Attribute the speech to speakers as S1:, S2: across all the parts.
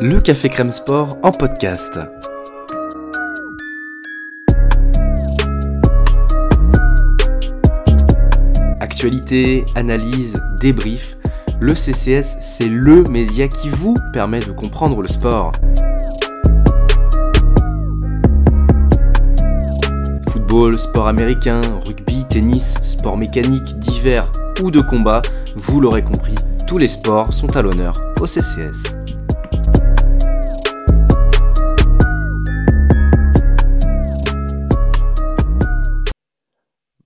S1: Le Café Crème Sport en podcast. Actualité, analyse, débrief, le CCS, c'est LE média qui vous permet de comprendre le sport. Football, sport américain, rugby, tennis, sport mécanique, divers ou de combat, vous l'aurez compris, tous les sports sont à l'honneur au CCS.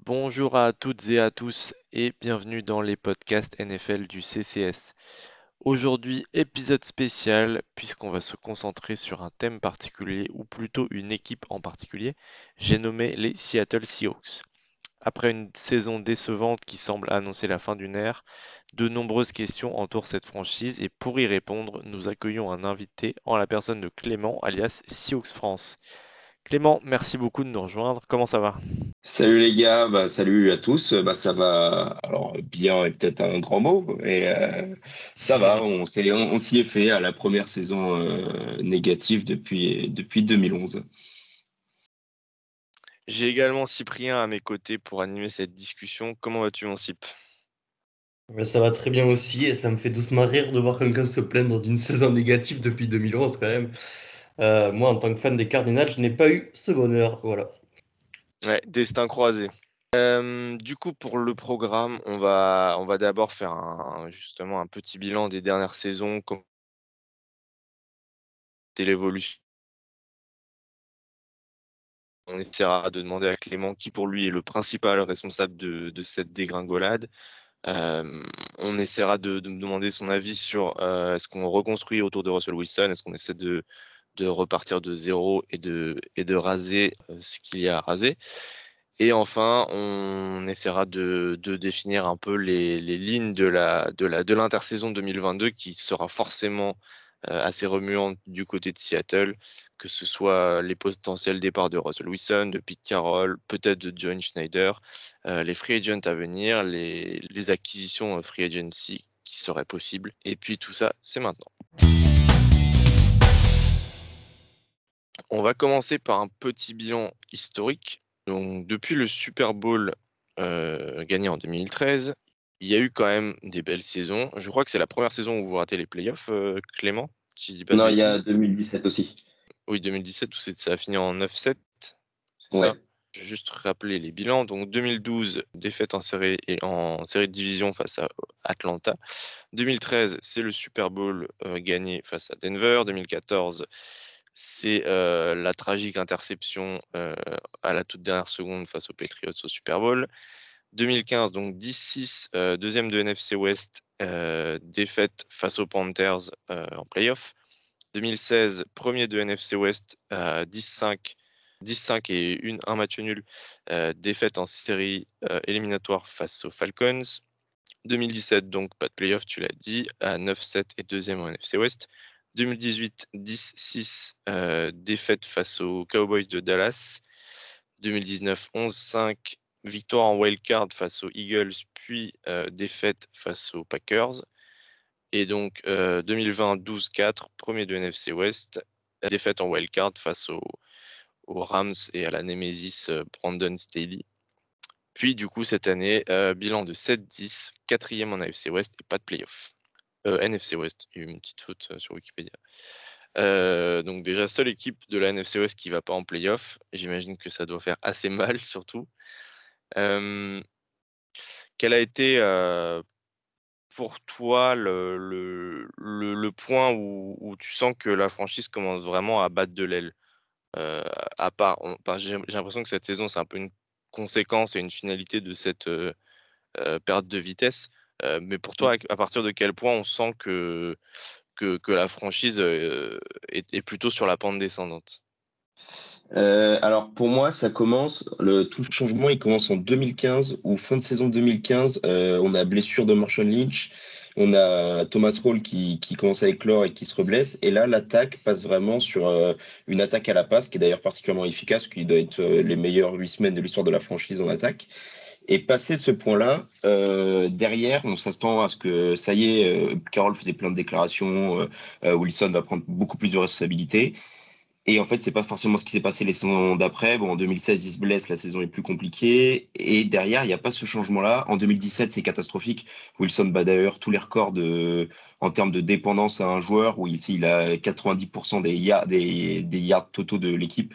S2: Bonjour à toutes et à tous et bienvenue dans les podcasts NFL du CCS. Aujourd'hui, épisode spécial puisqu'on va se concentrer sur un thème particulier ou plutôt une équipe en particulier. J'ai nommé les Seattle Seahawks. Après une saison décevante qui semble annoncer la fin d'une ère, de nombreuses questions entourent cette franchise et pour y répondre, nous accueillons un invité en la personne de Clément alias Seahawks France. Clément, merci beaucoup de nous rejoindre. Comment ça va?
S3: Salut les gars, bah, salut à tous. Bah, ça va, alors bien est peut-être un grand mot, mais euh, ça va. On s'y est fait à la première saison euh, négative depuis, depuis 2011.
S2: J'ai également Cyprien à mes côtés pour animer cette discussion. Comment vas-tu mon Cyp?
S4: Ça va très bien aussi et ça me fait doucement rire de voir quelqu'un se plaindre d'une saison négative depuis 2011 quand même. Euh, moi, en tant que fan des Cardinals, je n'ai pas eu ce bonheur. Voilà.
S2: Ouais, destin croisé. Euh, du coup, pour le programme, on va, on va d'abord faire un, justement un petit bilan des dernières saisons, comme l'évolution. On essaiera de demander à Clément qui pour lui est le principal responsable de, cette dégringolade. Euh, on essaiera de, me demander son avis sur est-ce qu'on reconstruit autour de Russell Wilson, est-ce qu'on essaie de, repartir de zéro et de, raser euh, ce qu'il y a à raser. Et enfin, on essaiera de, définir un peu les, lignes de de l'intersaison 2022 qui sera forcément euh, assez remuante du côté de Seattle, que ce soit les potentiels départs de Russell Wilson, de Pete Carroll, peut-être de John Schneider, euh, les free agents à venir, les, les acquisitions free agency qui seraient possibles. Et puis tout ça, c'est maintenant. On va commencer par un petit bilan historique. Donc, depuis le Super Bowl euh, gagné en 2013, il y a eu quand même des belles saisons. Je crois que c'est la première saison où vous ratez les playoffs, euh, Clément
S3: Non, il y a 2017 aussi.
S2: Oui, 2017, où ça a fini en 9-7. C'est ça? Je vais juste rappeler les bilans. Donc 2012, défaite en série, et en série de division face à Atlanta. 2013, c'est le Super Bowl euh, gagné face à Denver. 2014, c'est la tragique interception à la toute dernière seconde face aux Patriots au Super Bowl. 2015, donc 10-6, deuxième de NFC West, défaite face aux Panthers en playoff. 2016, premier de NFC West, 10-5, 10-5 et une, un match nul, défaite en série éliminatoire face aux Falcons. 2017, donc pas de playoff, tu l'as dit, à 9-7 et deuxième en NFC West. 2018, 10-6, euh, défaite face aux Cowboys de Dallas. 2019, 11-5, victoire en wildcard face aux Eagles, puis euh, défaite face aux Packers. Et donc 2020, 12-4, premier de NFC West, défaite en wildcard face aux, Rams et à la Nemesis euh, Brandon Staley. Puis du coup cette année, bilan de 7-10, quatrième en NFC West et pas de playoff. Euh, NFC West, il y a eu une petite faute euh, sur Wikipédia. Euh, donc déjà, seule équipe de la NFC West qui ne va pas en playoff. J'imagine que ça doit faire assez mal, surtout. quel a été pour toi le, le, point où, tu sens que la franchise commence vraiment à battre de l'aile? À part, j'ai l'impression que cette saison, c'est un peu une conséquence et une finalité de cette perte de vitesse. Euh, mais pour toi, à partir de quel point on sent que, que, la franchise euh, est, plutôt sur la pente descendante?
S3: Euh, alors pour moi, ça commence, le, tout le changement, il commence en 2015, ou fin de saison 2015, on a blessure de Marshall Lynch, on a Thomas Roll qui, commence à éclore et qui se reblesse, et là l'attaque passe vraiment sur une attaque à la passe, qui est d'ailleurs particulièrement efficace, qui doit être les meilleures huit semaines de l'histoire de la franchise en attaque. Et passé ce point-là, euh, derrière, on s'attend à ce que ça y est, euh, faisait plein de déclarations, euh, Wilson va prendre beaucoup plus de responsabilités. Et en fait, c'est pas forcément ce qui s'est passé les saisons d'après. Bon, en 2016, il se blesse, la saison est plus compliquée. Et derrière, il n'y a pas ce changement-là. En 2017, c'est catastrophique. Wilson bat d'ailleurs tous les records en termes de dépendance à un joueur, où il a 90% des yards, des, yards totaux de l'équipe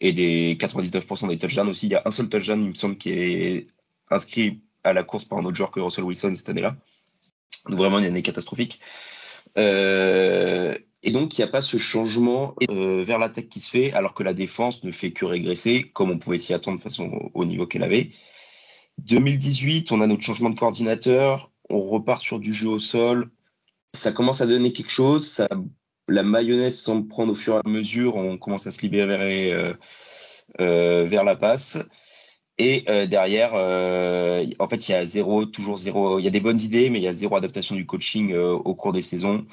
S3: et des 99% des touchdowns aussi. Il y a un seul touchdown, il me semble, qui est inscrit à la course par un autre joueur que Russell Wilson cette année-là. Donc vraiment une année catastrophique. Euh, et donc, il n'y a pas ce changement euh, vers l'attaque qui se fait, alors que la défense ne fait que régresser, comme on pouvait s'y attendre de façon au niveau qu'elle avait. 2018, on a notre changement de coordinateur, on repart sur du jeu au sol. Ça commence à donner quelque chose, ça, la mayonnaise semble prendre au fur et à mesure, on commence à se libérer euh, euh, vers la passe. Et euh, derrière, euh, en fait, il y a zéro, toujours zéro. Il y a des bonnes idées, mais il y a zéro adaptation du coaching euh, au cours des saisons.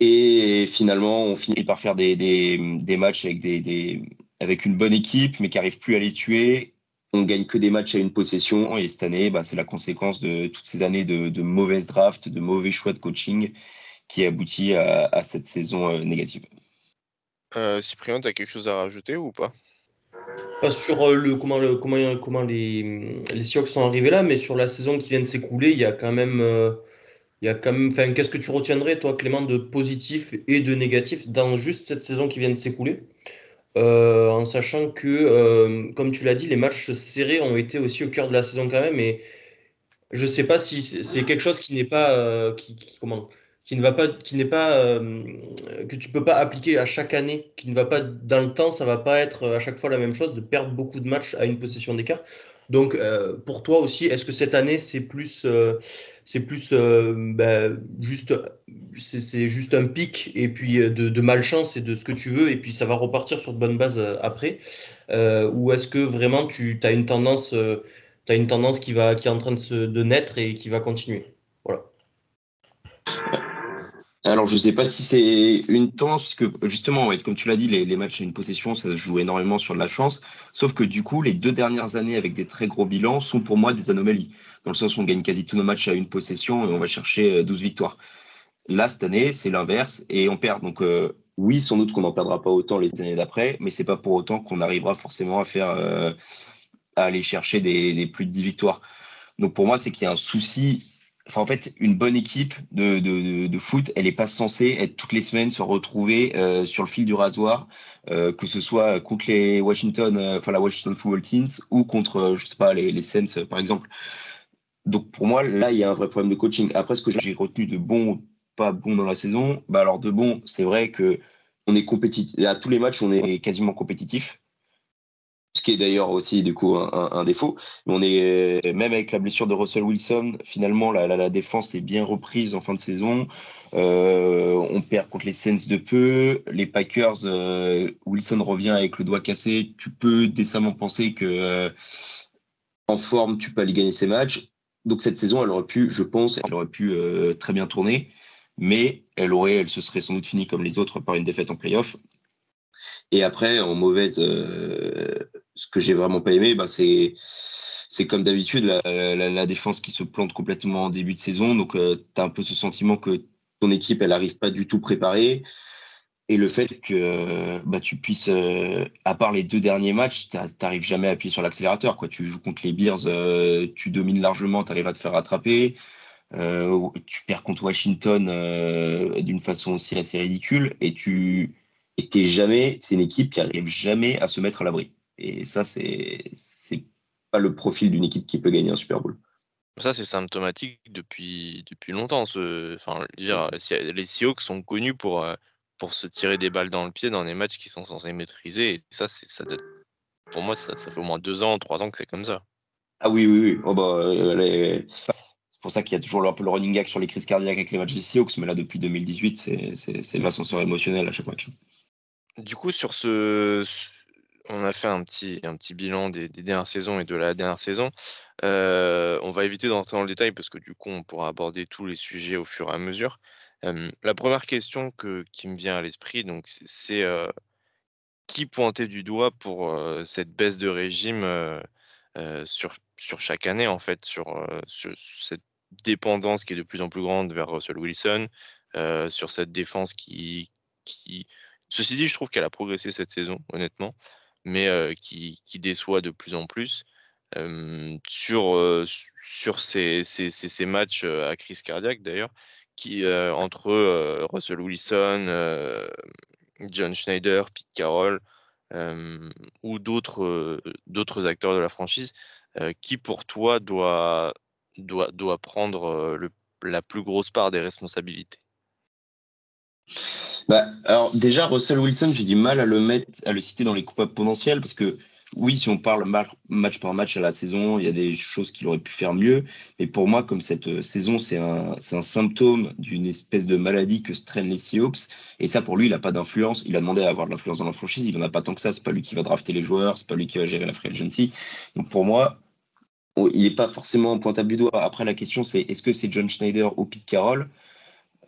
S3: Et finalement, on finit par faire des, des, des matchs avec, des, des, avec une bonne équipe, mais qui n'arrive plus à les tuer. On gagne que des matchs à une possession. Et cette année, bah, c'est la conséquence de toutes ces années de, de mauvaises drafts, de mauvais choix de coaching qui aboutit à, à cette saison négative.
S2: Cyprien, tu as quelque chose à rajouter ou pas?
S4: Pas sur euh, le comment, le, comment, comment les, les Seahawks sont arrivés là, mais sur la saison qui vient de s'écouler, il y a quand même. Euh, il y a quand même enfin, qu'est-ce que tu retiendrais, toi, Clément, de positif et de négatif dans juste cette saison qui vient de s'écouler? Euh, En sachant que, comme tu l'as dit, les matchs serrés ont été aussi au cœur de la saison quand même. Et je ne sais pas si c'est quelque chose qui n'est pas. qui, comment qui ne va pas, qui n'est pas, euh, que tu peux pas appliquer à chaque année, qui ne va pas dans le temps, ça va pas être à chaque fois la même chose de perdre beaucoup de matchs à une possession d'écart. Donc euh, pour toi aussi, est-ce que cette année c'est plus, euh, c'est plus ben, juste, c'est juste un pic et puis de, de, malchance et de ce que tu veux et puis ça va repartir sur de bonnes bases après, ou est-ce que vraiment tu as une tendance, une tendance qui va, qui est en train de se de naître et qui va continuer? Voilà.
S3: Alors, je ne sais pas si c'est une tendance, parce que justement, comme tu l'as dit, les, matchs à une possession, ça se joue énormément sur de la chance. Sauf que du coup, les deux dernières années avec des très gros bilans sont pour moi des anomalies. Dans le sens où on gagne quasi tous nos matchs à une possession et on va chercher 12 euh, victoires. Là, cette année, c'est l'inverse et on perd. Donc, euh, oui, sans doute qu'on n'en perdra pas autant les années d'après, mais c'est pas pour autant qu'on arrivera forcément à faire, euh, à aller chercher des, des plus de 10 victoires. Donc, pour moi, c'est qu'il y a un souci en fait, une bonne équipe de, foot, elle n'est pas censée être toutes les semaines se retrouver euh, sur le fil du rasoir, euh, que ce soit contre les Washington, euh, la Washington Football Teams ou contre, je pas, les, les Saints par exemple. Donc pour moi, là, il y a un vrai problème de coaching. Après, ce que j'ai retenu de bon, pas bon dans la saison, bah alors de bon, c'est vrai que on tous les matchs, on est quasiment compétitif d'ailleurs aussi du coup un, défaut. on est même avec la blessure de Russell Wilson, finalement la, défense est bien reprise en fin de saison. Euh, on perd contre les Saints de peu. Les Packers, euh, Wilson revient avec le doigt cassé. Tu peux décemment penser que euh, en forme, tu peux aller gagner ces matchs. Donc cette saison, elle aurait pu, je pense, elle aurait pu très bien tourner, mais elle aurait, elle se serait sans doute finie comme les autres par une défaite en playoff. Et après, en mauvaise, ce que j'ai vraiment pas aimé, bah, c'est c'est comme d'habitude la, défense qui se plante complètement en début de saison. Donc, euh, tu as un peu ce sentiment que ton équipe, elle arrive pas du tout préparée. Et le fait que bah, tu puisses, euh, à part les deux derniers matchs, tu n'arrives jamais à appuyer sur l'accélérateur. Tu joues contre les Bears, euh, tu domines largement, tu arrives à te faire rattraper. Tu perds contre Washington d'une façon aussi assez ridicule. Et tu, t'es jamais, c'est une équipe qui arrive jamais à se mettre à l'abri. Et ça, c'est pas le profil d'une équipe qui peut gagner un Super Bowl.
S2: Ça, c'est symptomatique depuis, depuis longtemps. Ce, enfin, dire, les Seahawks sont connus pour, euh, pour se tirer des balles dans le pied dans des matchs qui sont censés maîtriser. Et ça, ça pour moi, ça, ça, fait au moins deux ans, trois ans que c'est comme ça.
S3: Ah oui, oui, oui. Oh, bah, euh, C'est pour ça qu'il y a toujours un peu le running gag sur les crises cardiaques avec les matchs des Seahawks. Mais là, depuis 2018, c'est, c'est, c'est l'ascenseur émotionnel à chaque match.
S2: Du coup, sur ce, on a fait un petit, un petit bilan des, dernières saisons et de la dernière saison. Euh, on va éviter d'entrer dans le détail parce que du coup, on pourra aborder tous les sujets au fur et à mesure. la première question que, qui me vient à l'esprit, donc, c'est euh, qui pointait du doigt pour euh, cette baisse de régime sur, sur chaque année, en fait, sur, sur, cette dépendance qui est de plus en plus grande vers Russell Wilson, sur cette défense qui, qui... Ceci dit, je trouve qu'elle a progressé cette saison, honnêtement, mais qui, déçoit de plus en plus. sur sur ces, ces, ces, matchs à crise cardiaque, d'ailleurs, qui entre Russell Wilson, John Schneider, Pete Carroll ou d'autres d'autres acteurs de la franchise, qui pour toi doit, doit, doit prendre la plus grosse part des responsabilités?
S3: Bah, alors déjà, Russell Wilson, j'ai du mal à le mettre, à le citer dans les coupables potentiels parce que oui, si on parle match par match à la saison, il y a des choses qu'il aurait pu faire mieux. Mais pour moi, comme cette euh, saison, c'est un, un, symptôme d'une espèce de maladie que se traînent les Seahawks. Et ça, pour lui, il n'a pas d'influence. Il a demandé à avoir de l'influence dans la franchise. Il n'en a pas tant que ça. C'est pas lui qui va drafter les joueurs. C'est pas lui qui va gérer la free agency. Donc pour moi, il n'est pas forcément pointable du doigt. Après, la question, c'est est-ce que c'est John Schneider ou Pete Carroll?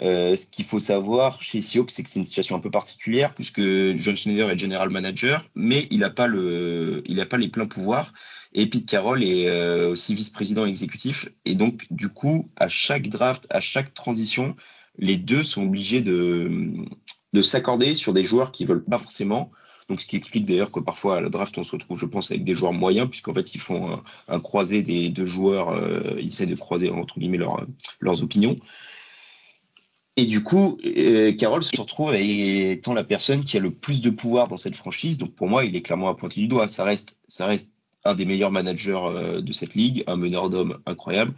S3: Euh, ce qu'il faut savoir chez Seahawks, c'est que c'est une situation un peu particulière, puisque John Schneider est general manager, mais il n'a pas, le, il pas les pleins pouvoirs. Et Pete Carroll est euh, aussi vice-président exécutif. Et donc, du coup, à chaque draft, à chaque transition, les deux sont obligés de, de s'accorder sur des joueurs qui ne veulent pas forcément. Donc, ce qui explique d'ailleurs que parfois à la draft, on se retrouve, je pense, avec des joueurs moyens, puisqu'en fait, ils font un, croisé des deux joueurs, euh, ils essaient de croiser, entre guillemets, leurs opinions. Et du coup, euh, Carole se retrouve étant la personne qui a le plus de pouvoir dans cette franchise. Donc pour moi, il est clairement à pointer du doigt. Ça reste, ça reste un des meilleurs managers euh, de cette ligue, un meneur d'hommes incroyable.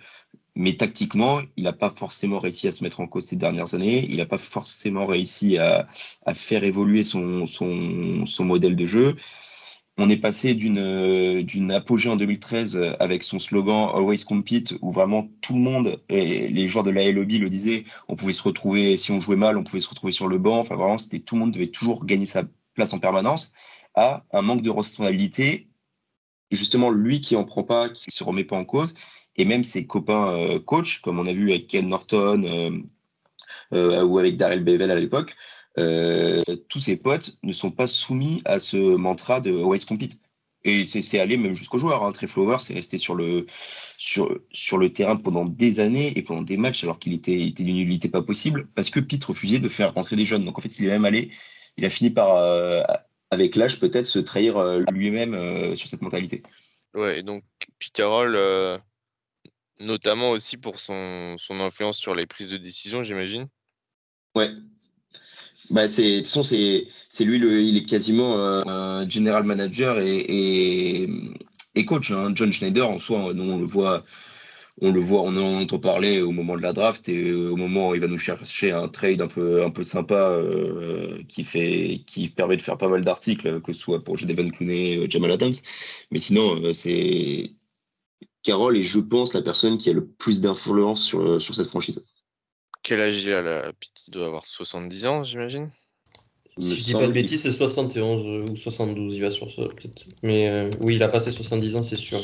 S3: Mais tactiquement, il n'a pas forcément réussi à se mettre en cause ces dernières années. Il n'a pas forcément réussi à, faire évoluer son modèle de jeu on est passé d'une euh, d'une apogée en 2013 euh, avec son slogan Always Compete, où vraiment tout le monde, et les joueurs de la lobby le disaient, on pouvait se retrouver, si on jouait mal, on pouvait se retrouver sur le banc. Enfin, vraiment, c'était tout le monde devait toujours gagner sa place en permanence, à un manque de responsabilité. Justement, lui qui en prend pas, qui se remet pas en cause, et même ses copains euh, coachs, comme on a vu avec Ken Norton ou avec Daryl Bevel à l'époque, euh, tous ses potes ne sont pas soumis à ce mantra de always compete. Et c'est allé même jusqu'aux joueurs. Hein. Trey Flower, c'est resté sur le, sur, sur le terrain pendant des années et pendant des matchs alors qu'il était, était d'une nullité pas possible parce que Pete refusait de faire rentrer des jeunes. Donc en fait, il est même allé, il a fini par, euh, avec l'âge, peut-être se trahir euh, lui-même sur cette mentalité.
S2: Ouais, et donc Pete Carroll, notamment aussi pour son, son influence sur les prises de décision, j'imagine?
S3: Ouais, bah de toute façon, c'est, c'est lui, il est quasiment euh, general manager et, et, coach. Hein. John Schneider, en soi, on le voit, on le voit, on en entend parler au moment de la draft et euh, au moment où il va nous chercher un trade un peu, un peu sympa euh, qui, fait, qui permet de faire pas mal d'articles, que ce soit pour Jadeven Clooney, Jamal Adams. Mais sinon, c'est Carole et je pense la personne qui a le plus d'influence sur, sur cette franchise.
S2: Quel âge il a là Il doit avoir 70 ans, j'imagine
S4: Si je dis pas de bêtises, c'est 71 euh, ou 72, il va sur ça peut-être. Mais euh, oui, il a passé 70 ans, c'est sûr.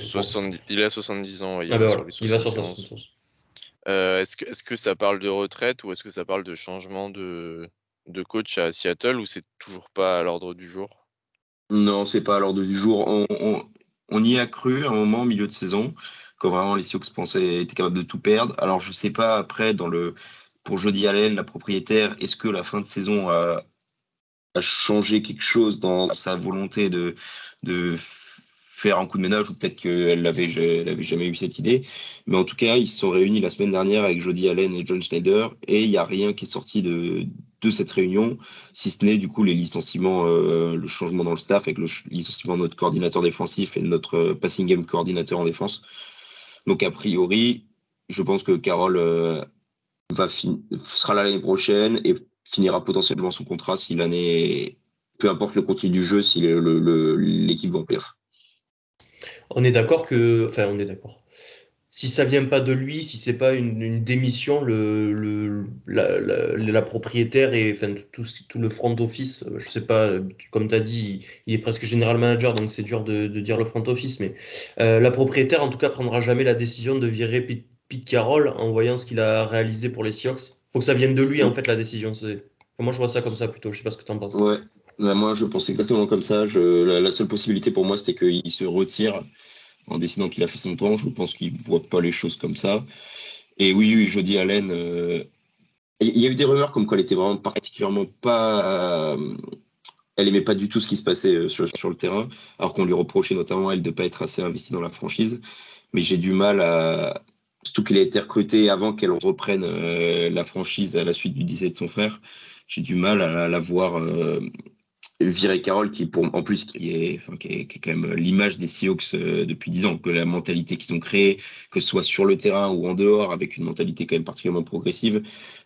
S2: Il a 70 ans,
S4: il, ah bah il va sur 71.
S2: Euh, est-ce, que, est que ça parle de retraite ou est-ce que ça parle de changement de, de coach à Seattle ou c'est toujours pas à l'ordre du jour?
S3: Non, c'est pas à l'ordre du jour. On, on, y a cru à un moment au milieu de saison, quand vraiment les Sioux pensaient étaient capables de tout perdre. Alors je sais pas après dans le pour Jody Allen, la propriétaire, est-ce que la fin de saison a, changé quelque chose dans sa volonté de, faire un coup de ménage ou peut-être qu'elle n'avait jamais eu cette idée. Mais en tout cas, ils se sont réunis la semaine dernière avec Jody Allen et John Schneider et il n'y a rien qui est sorti de, cette réunion, si ce n'est du coup les licenciements, euh, le changement dans le staff avec le licenciement de notre coordinateur défensif et de notre passing game coordinateur en défense. Donc a priori, je pense que Carole euh, va sera l'année prochaine et finira potentiellement son contrat si l'année, peu importe le contenu du jeu, si l'équipe va en.
S4: On est d'accord que, enfin, on est d'accord. Si ça vient pas de lui, si c'est pas une, démission, le, la, propriétaire et enfin tout, tout, le front office, je sais pas, comme tu as dit, il est presque général manager, donc c'est dur de, dire le front office, mais euh, la propriétaire en tout cas prendra jamais la décision de virer Carroll en voyant ce qu'il a réalisé pour les Seahawks. faut que ça vienne de lui, en fait, la décision. moi, je vois ça comme ça plutôt. Je sais pas ce que tu en penses.
S3: Ouais, bah, moi, je pense exactement comme ça. Je... La, seule possibilité pour moi, c'était qu'il se retire en décidant qu'il a fait son temps. Je pense qu'il ne voit pas les choses comme ça. Et oui, oui Jody Allen, il y a eu des rumeurs comme quoi elle était vraiment particulièrement pas. elle aimait pas du tout ce qui se passait sur, sur le terrain, alors qu'on lui reprochait notamment elle de ne pas être assez investie dans la franchise. Mais j'ai du mal à, surtout qu'il a été recruté avant qu'elle reprenne euh, la franchise à la suite du décès de son frère. J'ai du mal à, la voir euh, virer Carole, qui pour, en plus qui est, qui est, quand même l'image des Seahawks euh, depuis dix ans, que la mentalité qu'ils ont créée, que ce soit sur le terrain ou en dehors, avec une mentalité quand même particulièrement progressive,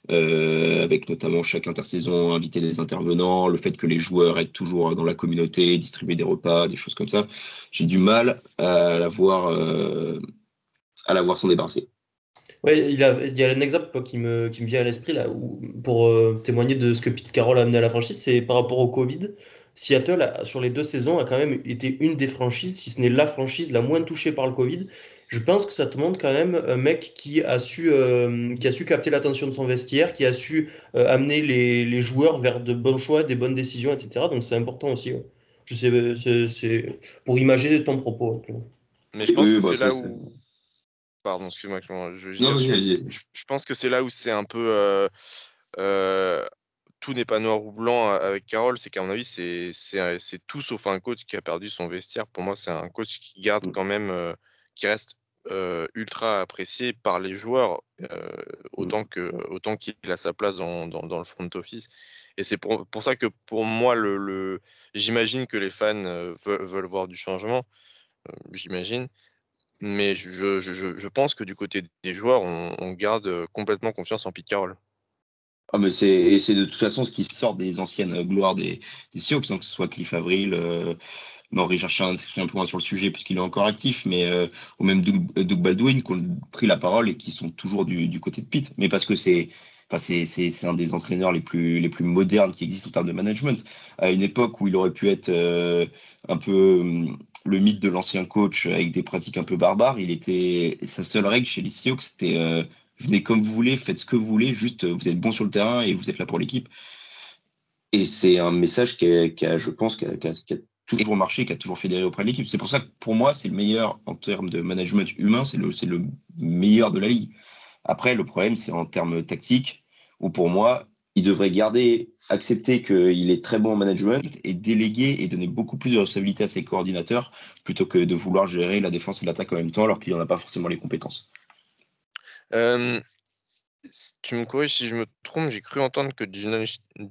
S3: avec notamment chaque intersaison inviter des intervenants, le fait que les joueurs aient toujours dans la communauté, distribuer des repas, des choses comme ça. J'ai du mal à la voir à la voir s'en débarrasser.
S4: Oui, il, y a un exemple qui me, qui me vient à l'esprit là, où, pour euh, témoigner de ce que Pete Carroll a amené à la franchise, c'est par rapport au Covid. Seattle, sur les deux saisons, a quand même été une des franchises, si ce n'est la franchise la moins touchée par le Covid. Je pense que ça te montre quand même un mec qui a su, euh, qui a su capter l'attention de son vestiaire, qui a su euh, amener les, les, joueurs vers de bons choix, des bonnes décisions, etc. Donc c'est important aussi. Je sais, c'est pour imaginer ton propos.
S2: Mais je pense que bah, c'est là où Pardon, excuse-moi. Je, je, pense que c'est là où c'est un peu. Euh, euh, tout n'est pas noir ou blanc avec Carole. C'est qu'à mon avis, c'est tout sauf un coach qui a perdu son vestiaire. Pour moi, c'est un coach qui garde mmh. quand même. Euh, qui reste ultra apprécié par les joueurs, mmh. autant que autant qu'il a sa place dans, dans, le front office. Et c'est pour, pour, ça que pour moi, le, le j'imagine que les fans veulent, veulent, voir du changement. j'imagine. Mais je, je, je, pense que du côté des joueurs, on, garde complètement confiance en Pete Carroll.
S3: Ah mais c'est de toute façon ce qui sort des anciennes gloires des, des Seahawks, hein, que ce soit Cliff Avril, euh, non Richard s'exprime un peu moins sur le sujet puisqu'il est encore actif, mais euh, ou même Doug, Doug, Baldwin qui ont pris la parole et qui sont toujours du, du côté de Pete. Mais parce que c'est Enfin, c'est un des entraîneurs les plus, les plus modernes qui existent en termes de management. À une époque où il aurait pu être euh, un peu le mythe de l'ancien coach avec des pratiques un peu barbares. Il était sa seule règle chez les Seahawks, c'était euh, venez comme vous voulez, faites ce que vous voulez, juste vous êtes bon sur le terrain et vous êtes là pour l'équipe. Et c'est un message qui a, je pense, qui a, toujours marché, qui a toujours fédéré auprès de l'équipe. C'est pour ça que pour moi, c'est le meilleur en termes de management humain, c'est le, le meilleur de la ligue. Après, le problème, c'est en termes tactiques, où pour moi, il devrait garder accepter qu'il est très bon en management et déléguer et donner beaucoup plus de responsabilité à ses coordinateurs plutôt que de vouloir gérer la défense et l'attaque en même temps alors qu'il n'en a pas forcément les compétences.
S2: Euh, tu me corriges si je me trompe, j'ai cru entendre que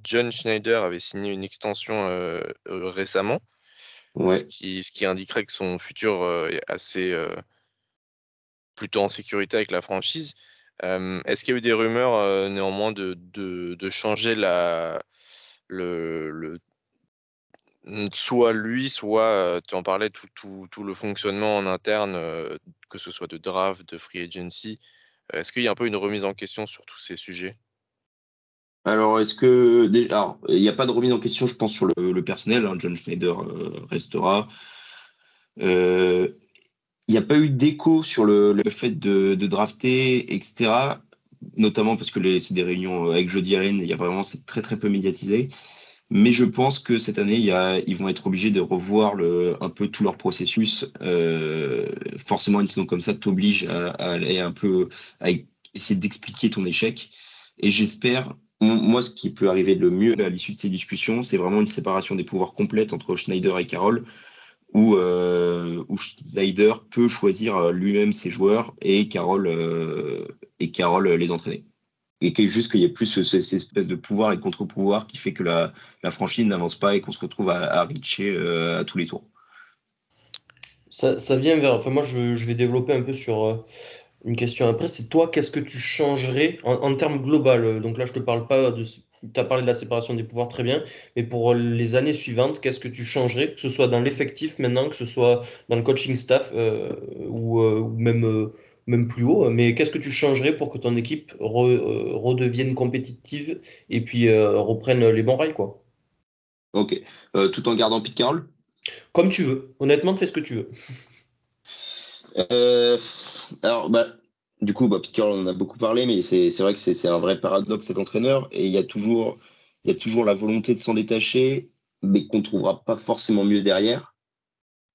S2: John Schneider avait signé une extension euh, euh, récemment, ce, qui, ce, qui, indiquerait que son futur est assez plutôt en sécurité avec la franchise. Est-ce qu'il y a eu des rumeurs néanmoins de, changer la, le, mmh, soit lui, soit tu en parlais, tout, le fonctionnement en interne, que ce soit de draft, de free agency. Est-ce qu'il y a un peu une remise en question sur tous ces sujets?
S3: Alors, est-ce que. Déjà, il n'y a pas de remise en question, je pense, sur le, personnel. Hein, John Schneider restera. Euh, il n'y a pas eu d'écho sur le, fait de, drafter, etc. Notamment parce que c'est des réunions avec Jody Allen, il y a vraiment, c'est très très peu médiatisé. Mais je pense que cette année, ils vont être obligés de revoir un peu tout leur processus. Euh, forcément, une saison comme ça t'oblige à, aller un peu, essayer d'expliquer ton échec. Et j'espère, moi, ce qui peut arriver le mieux à l'issue de ces discussions, c'est vraiment une séparation des pouvoirs complète entre Schneider et Carroll, où, euh, Schneider peut choisir euh, lui-même ses joueurs et Carole, euh, et Carole les entraîner. Et qu'il juste qu'il y ait plus cette espèce de pouvoir et contre-pouvoir qui fait que la, franchise n'avance pas et qu'on se retrouve à, à à tous les tours.
S4: Ça, ça, vient vers. Enfin, moi, je, vais développer un peu sur une question après. C'est toi, qu'est-ce que tu changerais en, en termes global? Donc là, je te parle pas de tu as parlé de la séparation des pouvoirs très bien, mais pour les années suivantes, qu'est-ce que tu changerais, que ce soit dans l'effectif maintenant, que ce soit dans le coaching staff euh, ou, euh, même, euh, même plus haut, mais qu'est-ce que tu changerais pour que ton équipe redevienne compétitive et puis reprenne les bons rails quoi?
S3: Ok, tout en gardant Pete Carroll?
S4: Comme tu veux, honnêtement, fais ce que tu veux.
S3: alors, bah, du coup, bah, Peter, on en a beaucoup parlé, mais c'est vrai que c'est un vrai paradoxe cet entraîneur. Et il y a toujours, la volonté de s'en détacher, mais qu'on ne trouvera pas forcément mieux derrière.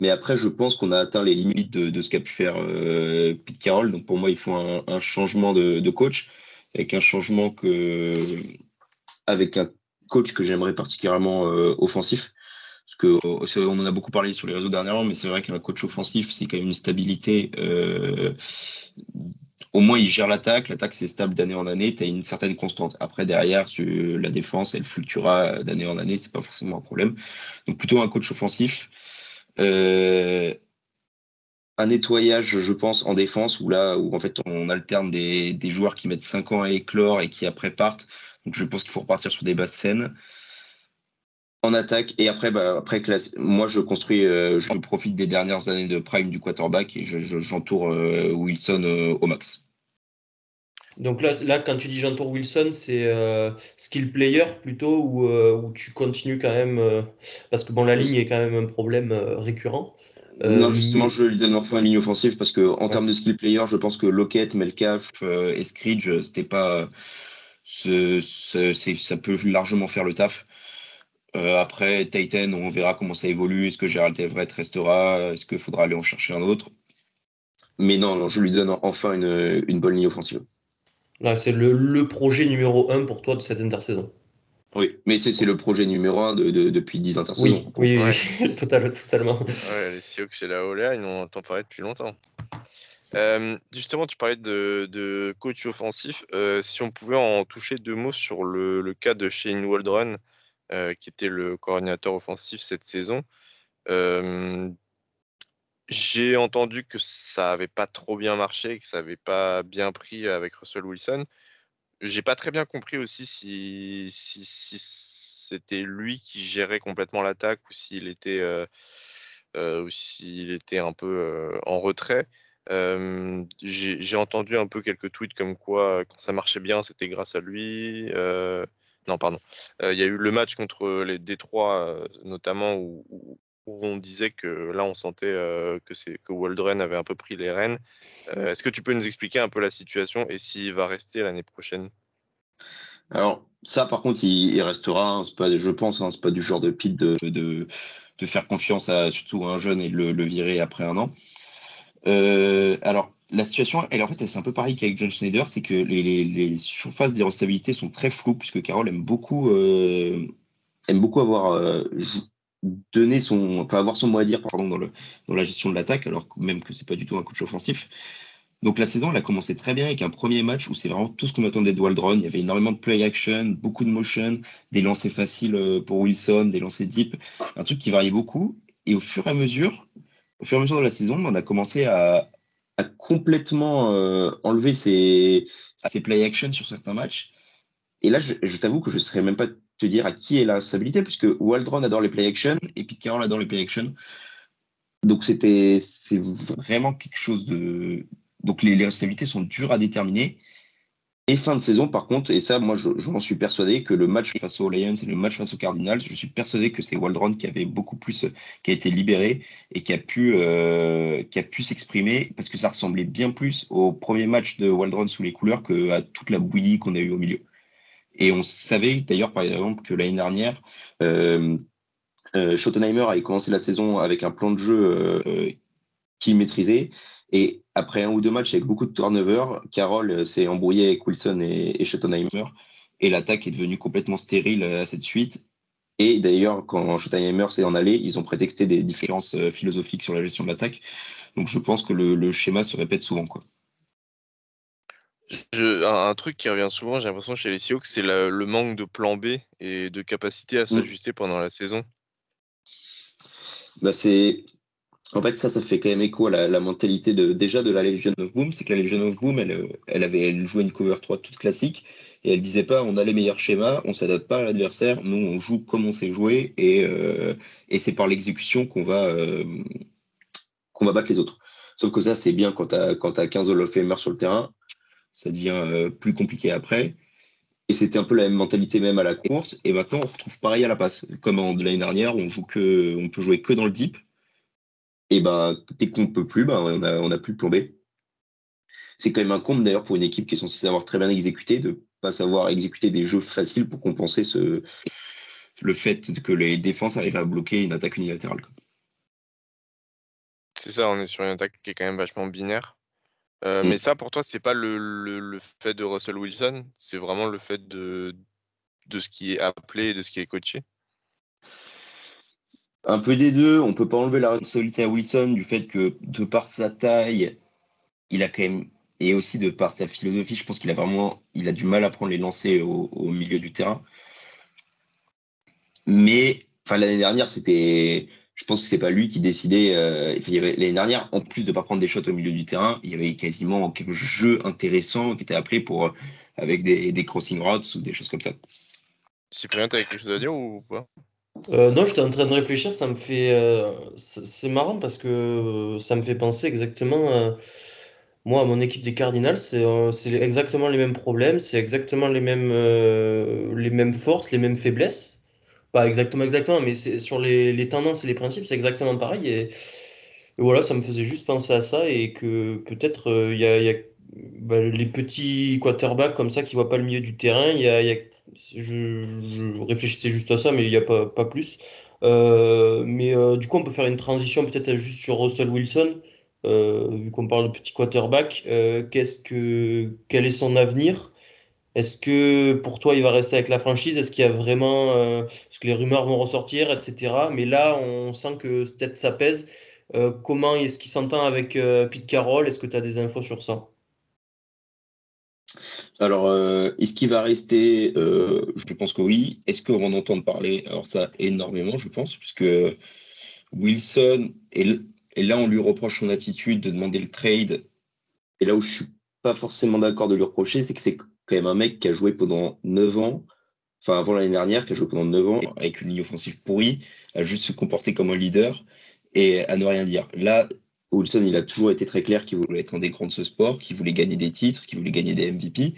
S3: Mais après, je pense qu'on a atteint les limites de, ce qu'a pu faire Pete Carroll. Donc pour moi, il faut un, changement de, coach, avec un changement avec un coach que j'aimerais particulièrement offensif. Parce que on en a beaucoup parlé sur les réseaux dernièrement, mais c'est vrai qu'un coach offensif, c'est quand même une stabilité au moins il gère l'attaque. L'attaque, c'est stable d'année en année. Tu as une certaine constante. Après, derrière, la défense, elle fluctuera d'année en année. C'est pas forcément un problème. Donc, plutôt un coach offensif. Euh, un nettoyage, je pense, en défense, où là, où en fait, on alterne des, joueurs qui mettent 5 ans à éclore et qui après partent. Donc, je pense qu'il faut repartir sur des bases saines en attaque. Et après, bah, après moi, je construis, euh, je profite des dernières années de prime du quarterback et j'entoure euh, Wilson au max.
S4: Donc là, là, quand tu dis j'entoure Wilson, c'est euh, skill player plutôt ou, euh, tu continues quand même euh, parce que bon la ligne est quand même un problème récurrent.
S3: non, justement, je lui donne enfin une ligne offensive parce que en termes de skill player, je pense que Lockett, Melcalf et Scridge, c'était pas, ça peut largement faire le taf. après Titan, on verra comment ça évolue. Est-ce que Gérald Everett restera? Est-ce qu'il faudra aller en chercher un autre? Mais non, non, je lui donne enfin une, une bonne ligne offensive
S4: c'est le, projet numéro un pour toi de cette intersaison.
S3: Oui, mais c'est le projet numéro un de, depuis 10 intersaisons.
S4: Oui, oui, totalement.
S2: les Sioux et la Ola, ils n'ont entend parler depuis longtemps. Euh, justement, tu parlais de, coach offensif. Euh, si on pouvait en toucher deux mots sur le, cas de Shane Waldron, euh, qui était le coordinateur offensif cette saison. J'ai entendu que ça n'avait pas trop bien marché, que ça n'avait pas bien pris avec Russell Wilson. J'ai pas très bien compris aussi si, c'était lui qui gérait complètement l'attaque ou s'il était, euh, euh, était un peu euh, en retrait. J'ai entendu un peu quelques tweets comme quoi quand ça marchait bien, c'était grâce à lui. non, pardon. Il y a eu le match contre les Détroits, notamment, où on disait que là, on sentait que, c'est, que Waldron avait un peu pris les rênes. est-ce que tu peux nous expliquer un peu la situation et s'il va rester l'année prochaine?
S3: Alors, ça, par contre, il, restera. Hein, pas, je pense, hein, c'est pas du genre de pit de, de, faire confiance à surtout un jeune et le, virer après un an. alors, la situation, elle, en fait, c'est un peu pareil qu'avec John Schneider, c'est que les, les, surfaces d'irrestabilité sont très floues, puisque Carole aime beaucoup, aime beaucoup avoir donner son, enfin avoir son mot à dire pardon, dans, le, dans la gestion de l'attaque, alors même que c'est pas du tout un coach offensif. Donc la saison, elle a commencé très bien avec un premier match où c'est vraiment tout ce qu'on attendait de Waldron. Il y avait énormément de play action, beaucoup de motion, des lancers faciles euh, pour Wilson, des lancers deep, un truc qui variait beaucoup. Et au fur et à mesure, au fur et à mesure de la saison, on a commencé à, complètement euh, enlever ces play action sur certains matchs. Et là, je, je t'avoue que je ne serais même pas te dire à qui est la stabilité, puisque Waldron adore les play action et Pete Carroll adore les play action. Donc c'était c'est vraiment quelque chose de. Donc les, les stabilités sont dures à déterminer. Et fin de saison, par contre, et ça, moi, je, m'en suis persuadé que le match face aux Lions et le match face aux Cardinals, je suis persuadé que c'est Waldron qui avait beaucoup plus, qui a été libéré et qui a pu, euh, qui a pu s'exprimer parce que ça ressemblait bien plus au premier match de Waldron sous les couleurs qu'à toute la bouillie qu'on a eue au milieu. Et on savait d'ailleurs, par exemple, que l'année dernière, euh, euh, Schottenheimer avait commencé la saison avec un plan de jeu euh, qu'il maîtrisait. Et après un ou deux matchs avec beaucoup de turnover, Carroll s'est embrouillé avec Wilson et, et Schottenheimer. Et l'attaque est devenue complètement stérile à cette suite. Et d'ailleurs, quand Schottenheimer s'est en allé, ils ont prétexté des différences philosophiques sur la gestion de l'attaque. Donc je pense que le, le schéma se répète souvent. Quoi
S2: un, truc qui revient souvent, j'ai l'impression chez les Seahawks, c'est le manque de plan B et de capacité à mmh. s'ajuster pendant la saison.
S3: Bah c'est en fait ça ça fait quand même écho à la, mentalité de déjà de la Legion of Boom c'est que la Legion of Boom elle, elle avait elle jouait une cover 3 toute classique et elle disait pas on a les meilleurs schémas on s'adapte pas à l'adversaire nous on joue comme on sait jouer et, euh, et c'est par l'exécution qu'on va euh, qu'on va battre les autres sauf que ça c'est bien quand tu as quand as 15 Hall of Famer sur le terrain ça devient euh, plus compliqué après. Et c'était un peu la même mentalité même à la course. Et maintenant, on retrouve pareil à la passe. Comme en l'année dernière, on joue peut jouer que dans le deep. Et ben, dès qu'on ne peut plus, ben, on n'a on a plus de plombé. C'est quand même un compte d'ailleurs pour une équipe qui est censée savoir très bien exécuter, de pas savoir exécuter des jeux faciles pour compenser le fait que les défenses arrivent à bloquer une attaque unilatérale.
S2: C'est ça, on est sur une attaque qui est quand même vachement binaire. Euh,
S3: Mm.
S2: Mais ça, pour toi, c'est pas le, le- le fait de Russell Wilson, c'est vraiment le fait de, de ce qui est appelé et de ce qui est coaché?
S3: Un peu des deux. On peut pas enlever la responsabilité à Wilson du fait que, de par sa taille, il a quand même. Et aussi de par sa philosophie, je pense qu'il a vraiment. Il a du mal à prendre les lancers au, au milieu du terrain. Mais enfin, l'année dernière, c'était. Je pense que c'est pas lui qui décidait. euh, enfin, il y avait- L'année dernière, en plus de pas prendre des shots au milieu du terrain, il y avait quasiment quelques jeux intéressants qui étaient appelés pour, euh, avec des, des crossing routes ou des choses comme ça.
S2: Cyprien, t'avais quelque chose à dire ou pas?
S4: Euh, non, j'étais en train de réfléchir, ça me fait. euh, c'est marrant parce que ça me fait penser exactement. euh, moi, à mon équipe des Cardinals, c'est euh, exactement les mêmes problèmes, c'est exactement les mêmes, euh, les mêmes forces, les mêmes faiblesses. Pas exactement, exactement, mais c'est sur les, tendances et les principes, c'est exactement pareil. Et, voilà, ça me faisait juste penser à ça et que peut-être euh, il y a, bah, les petits quarterbacks comme ça qui voient pas le milieu du terrain. Il y a, je, réfléchissais juste à ça, mais il n'y a pas, plus. Euh, mais euh, du coup, on peut faire une transition peut-être juste sur Russell Wilson, vu qu'on parle de petit quarterback. Qu'est-ce que, quel est son avenir? Est-ce que pour toi, il va rester avec la franchise? Est-ce qu'il y a vraiment... euh, parce que les rumeurs vont ressortir, etc. Mais là, on sent que peut-être ça pèse. Euh, comment est-ce qu'il s'entend avec euh, Pete Carroll? Est-ce que tu as des infos sur ça?
S3: Alors, euh, est-ce qu'il va rester? Euh, Je pense que oui. Est-ce qu'on en entendre parler? Alors ça, énormément, je pense, puisque Wilson, et, là, on lui reproche son attitude de demander le trade. Et là où je suis pas forcément d'accord de lui reprocher, c'est que c'est quand même un mec qui a joué pendant 9 ans, enfin avant l'année dernière, qui a joué pendant 9 ans avec une ligne offensive pourrie, à juste se comporter comme un leader et à ne rien dire. Là, Wilson, il a toujours été très clair qu'il voulait être un des grands de ce sport, qu'il voulait gagner des titres, qu'il voulait gagner des MVP.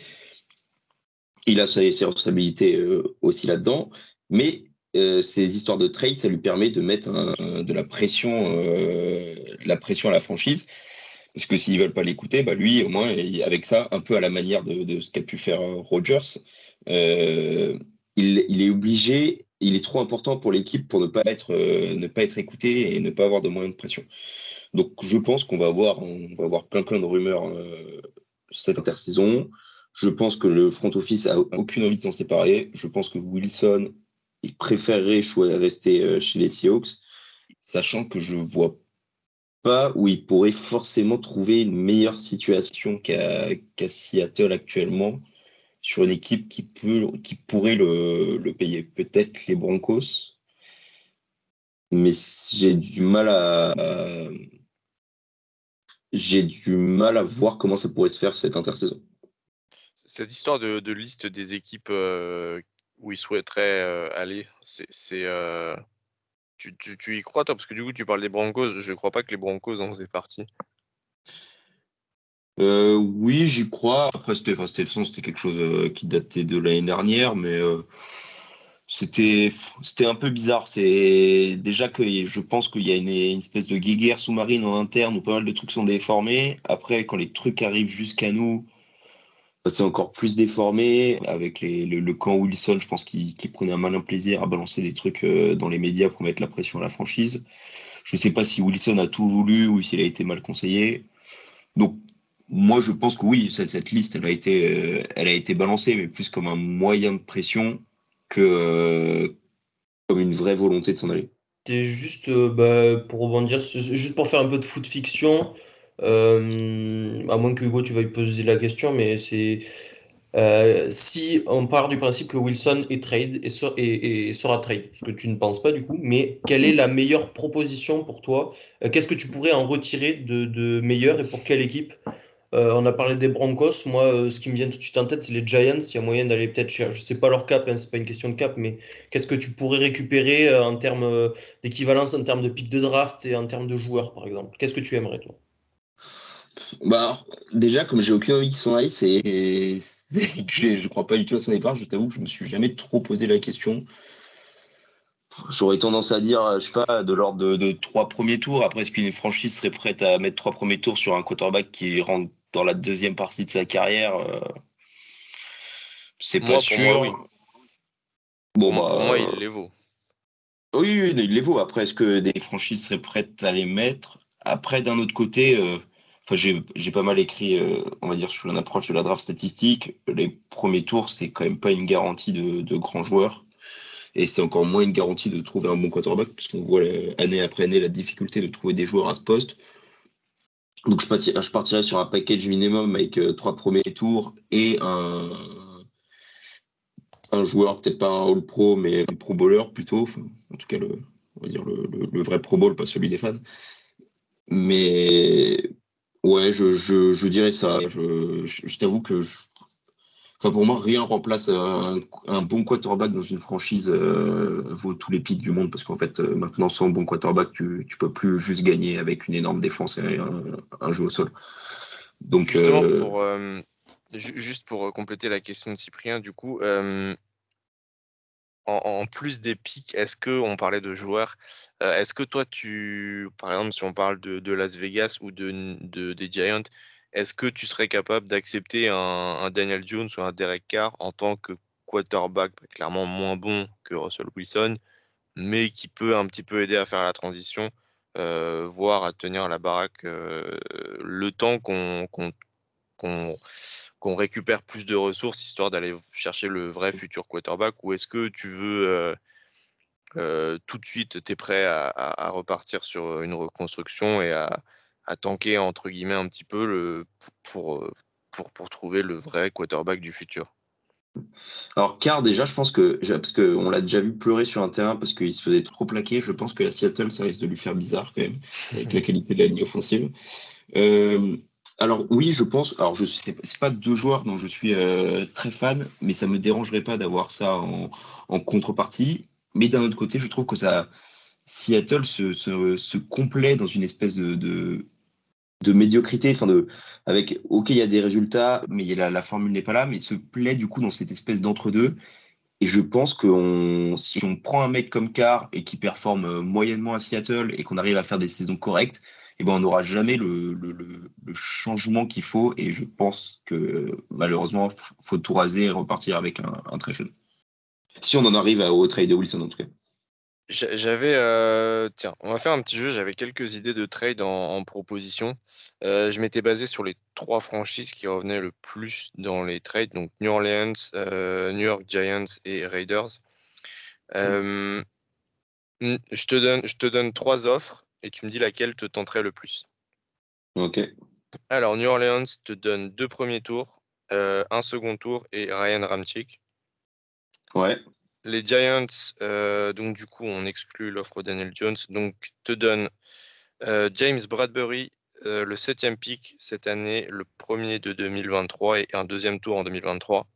S3: Il a ses, responsabilités euh, aussi là-dedans, mais euh, ces histoires de trade, ça lui permet de mettre de la pression, euh, la pression à la franchise. Parce que s'ils veulent pas l'écouter, bah lui, au moins, avec ça, un peu à la manière de, ce qu'a pu faire euh, Rodgers, euh, il, est obligé, il est trop important pour l'équipe pour ne pas être, euh, ne pas être écouté et ne pas avoir de moyens de pression. Donc, je pense qu'on va avoir, on va avoir plein plein de rumeurs cette intersaison. Je pense que le front office a aucune envie de s'en séparer. Je pense que Wilson, il préférerait rester chez les Seahawks, sachant que je vois pas où il pourrait forcément trouver une meilleure situation qu'à Seattle actuellement sur une équipe qui, pourrait le, payer. Peut-être les Broncos, mais j'ai du mal à, j'ai du mal à voir comment ça pourrait se faire cette intersaison.
S2: Cette histoire de, liste des équipes euh, où il souhaiterait euh, aller, c'est, euh, tu, tu- tu y crois toi? Parce que du coup, tu parles des Broncos. Je ne crois pas que les Broncos en faisaient partie.
S3: Euh, oui, j'y crois. Après, c'était, enfin, c'était, quelque chose euh, qui datait de l'année dernière, mais euh, c'était, un peu bizarre. Déjà que je pense qu'il y a une, une espèce de guéguerre sous-marine en interne où pas mal de trucs sont déformés. Après, quand les trucs arrivent jusqu'à nous, c'est encore plus déformé. Avec le, camp Wilson, je pense qu'il prenait un malin plaisir à balancer des trucs euh, dans les médias pour mettre la pression à la franchise. Je ne sais pas si Wilson a tout voulu ou s'il a été mal conseillé. Donc, moi, je pense que oui, cette, liste, elle a, été, euh, elle a été balancée, mais plus comme un moyen de pression que euh, comme une vraie volonté de s'en aller.
S4: C'est juste bah, pour rebondir, juste pour faire un peu de foot fiction, à moins que Hugo, tu veuilles poser la question, mais c'est euh, si on part du principe que Wilson est trade et, se- et- et sera trade, ce que tu ne penses pas du coup, mais quelle est la meilleure proposition pour toi? Euh, qu'est-ce que tu pourrais en retirer de, de meilleur et pour quelle équipe? Euh, on a parlé des Broncos. Moi, euh, ce qui me vient tout de suite en tête, c'est les Giants. Il y a moyen d'aller peut-être chercher. Je sais pas leur cap, hein, c'est pas une question de cap, mais qu'est-ce que tu pourrais récupérer euh, en termes euh, d'équivalence, en termes de pic de draft et en termes de joueurs, par exemple? Qu'est-ce que tu aimerais, toi?
S3: Bah, alors, déjà, comme j'ai aucune envie qu'ils s'en aillent, c'est, que je, je crois pas du tout à son départ. Je t'avoue que je me suis jamais trop posé la question. J'aurais tendance à dire, je sais pas, de l'ordre de, de trois premiers tours. Après, est-ce qu'une franchise serait prête à mettre trois premiers tours sur un quarterback qui rentre dans la deuxième partie de sa carrière euh, C'est
S2: Moi,
S3: pas
S2: pour
S3: sûr.
S2: moi, oui.
S3: Bon, bah,
S2: pour moi,
S3: euh,
S2: il les vaut.
S3: oui, oui, il les vaut. Après, est-ce que des franchises seraient prêtes à les mettre? Après, d'un autre côté, enfin, j'ai pas mal écrit, on va dire, sur l'approche de la draft statistique. Les premiers tours, c'est quand même pas une garantie de, grands joueurs. Et c'est encore moins une garantie de trouver un bon quarterback, puisqu'on voit année après année la difficulté de trouver des joueurs à ce poste. Donc je partirais, sur un package minimum avec euh, trois premiers tours et un, joueur, peut-être pas un All-Pro, mais un Pro Bowler plutôt. en tout cas, le, on va dire le, vrai Pro Bowl, pas celui des fans. Mais ouais, je, dirais ça. Je, je t'avoue que Enfin, pour moi, rien remplace un, bon quarterback dans une franchise euh, vaut tous les pics du monde parce qu'en fait, euh, maintenant, sans bon quarterback, tu ne peux plus juste gagner avec une énorme défense et un, jeu au sol.
S2: Donc, euh, pour, juste pour compléter la question de Cyprien, du coup, en, plus des pics, est-ce que, on parlait de joueurs, est-ce que toi, tu, par exemple, si on parle de, Las Vegas ou de, des Giants, est-ce que tu serais capable d'accepter un, Daniel Jones ou un Derek Carr en tant que quarterback bah, clairement moins bon que Russell Wilson, mais qui peut un petit peu aider à faire la transition, euh, voire à tenir la baraque euh, le temps qu'on récupère plus de ressources histoire d'aller chercher le vrai futur quarterback ou est-ce que tu veux euh, tout de suite, tu es prêt à, repartir sur une reconstruction et à, à tanker entre guillemets un petit peu le, pour, euh, pour, pour, trouver le vrai quarterback du futur?
S3: Alors, Carr, déjà, je pense que, parce qu'on l'a déjà vu pleurer sur un terrain parce qu'il se faisait trop plaquer, je pense qu'à Seattle, ça risque de lui faire bizarre quand même, avec la qualité de la ligne offensive. Euh, alors, oui, je pense, alors, je c'est pas deux joueurs dont je suis euh, très fan, mais ça me dérangerait pas d'avoir ça en, contrepartie. Mais d'un autre côté, je trouve que ça, Seattle se, se, complaît dans une espèce de de médiocrité, enfin de, avec, ok, il y a des résultats, mais la, formule n'est pas là, mais se plaît du coup dans cette espèce d'entre-deux. Et je pense que si on prend un mec comme Carr et qui performe euh, moyennement à Seattle et qu'on arrive à faire des saisons correctes, eh ben on n'aura jamais le, le, le, changement qu'il faut. Et je pense que malheureusement, il faut tout raser et repartir avec un, un très jeune. Si on en arrive au trade de Wilson en tout cas.
S2: J'avais, euh, tiens, on va faire un petit jeu. J'avais quelques idées de trade en, proposition. Euh, je m'étais basé sur les trois franchises qui revenaient le plus dans les trades, donc New Orleans, euh, New York Giants et Raiders. Mmh. je, te donne, je te donne trois offres et tu me dis laquelle te tenterait le plus.
S3: Ok.
S2: Alors, New Orleans te donne deux premiers tours, un second tour et Ryan Ramchick.
S3: Ouais
S2: les Giants, euh, donc du coup, on exclut l'offre Daniel Jones, donc te donne euh, James Bradbury, euh, le septième pick cette année, le premier de 2023 et un deuxième tour en 2023.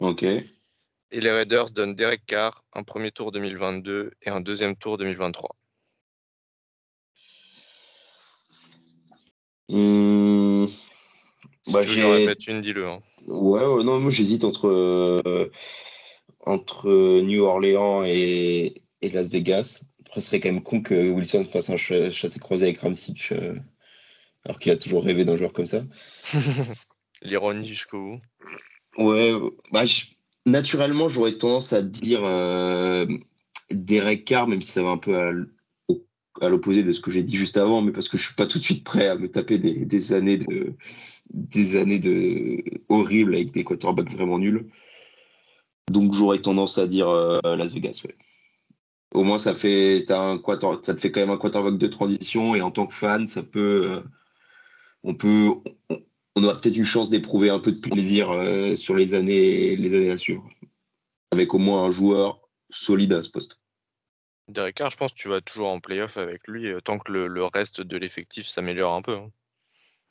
S3: Ok.
S2: Et les Raiders donnent Derek Carr, un premier tour 2022 et un deuxième tour 2023.
S3: Mmh.
S2: Si bah, tu veux, répète une, dis-le. Hein.
S3: Ouais, ouais, non, moi j'hésite entre entre New Orleans et, Las Vegas. Après, ce serait quand même con que Wilson fasse un chassé-croisé avec Ramsich, euh, alors qu'il a toujours rêvé d'un joueur comme ça.
S2: L'ironie jusqu'au bout.
S3: Ouais, bah, naturellement, j'aurais tendance à dire euh, Derek Carr, même si ça va un peu à, l'opposé de ce que j'ai dit juste avant, mais parce que je suis pas tout de suite prêt à me taper des, années de des années de horribles avec des quarterbacks vraiment nuls. Donc j'aurais tendance à dire euh, Las Vegas, Au moins ça fait un ça te fait quand même un quarterback de transition et en tant que fan, ça peut euh, on peut on, aura peut-être une chance d'éprouver un peu de plaisir euh, sur les années les années à suivre. Avec au moins un joueur solide à ce poste.
S2: Derek Carr, je pense que tu vas toujours en playoff avec lui tant que le, reste de l'effectif s'améliore un peu. Hein.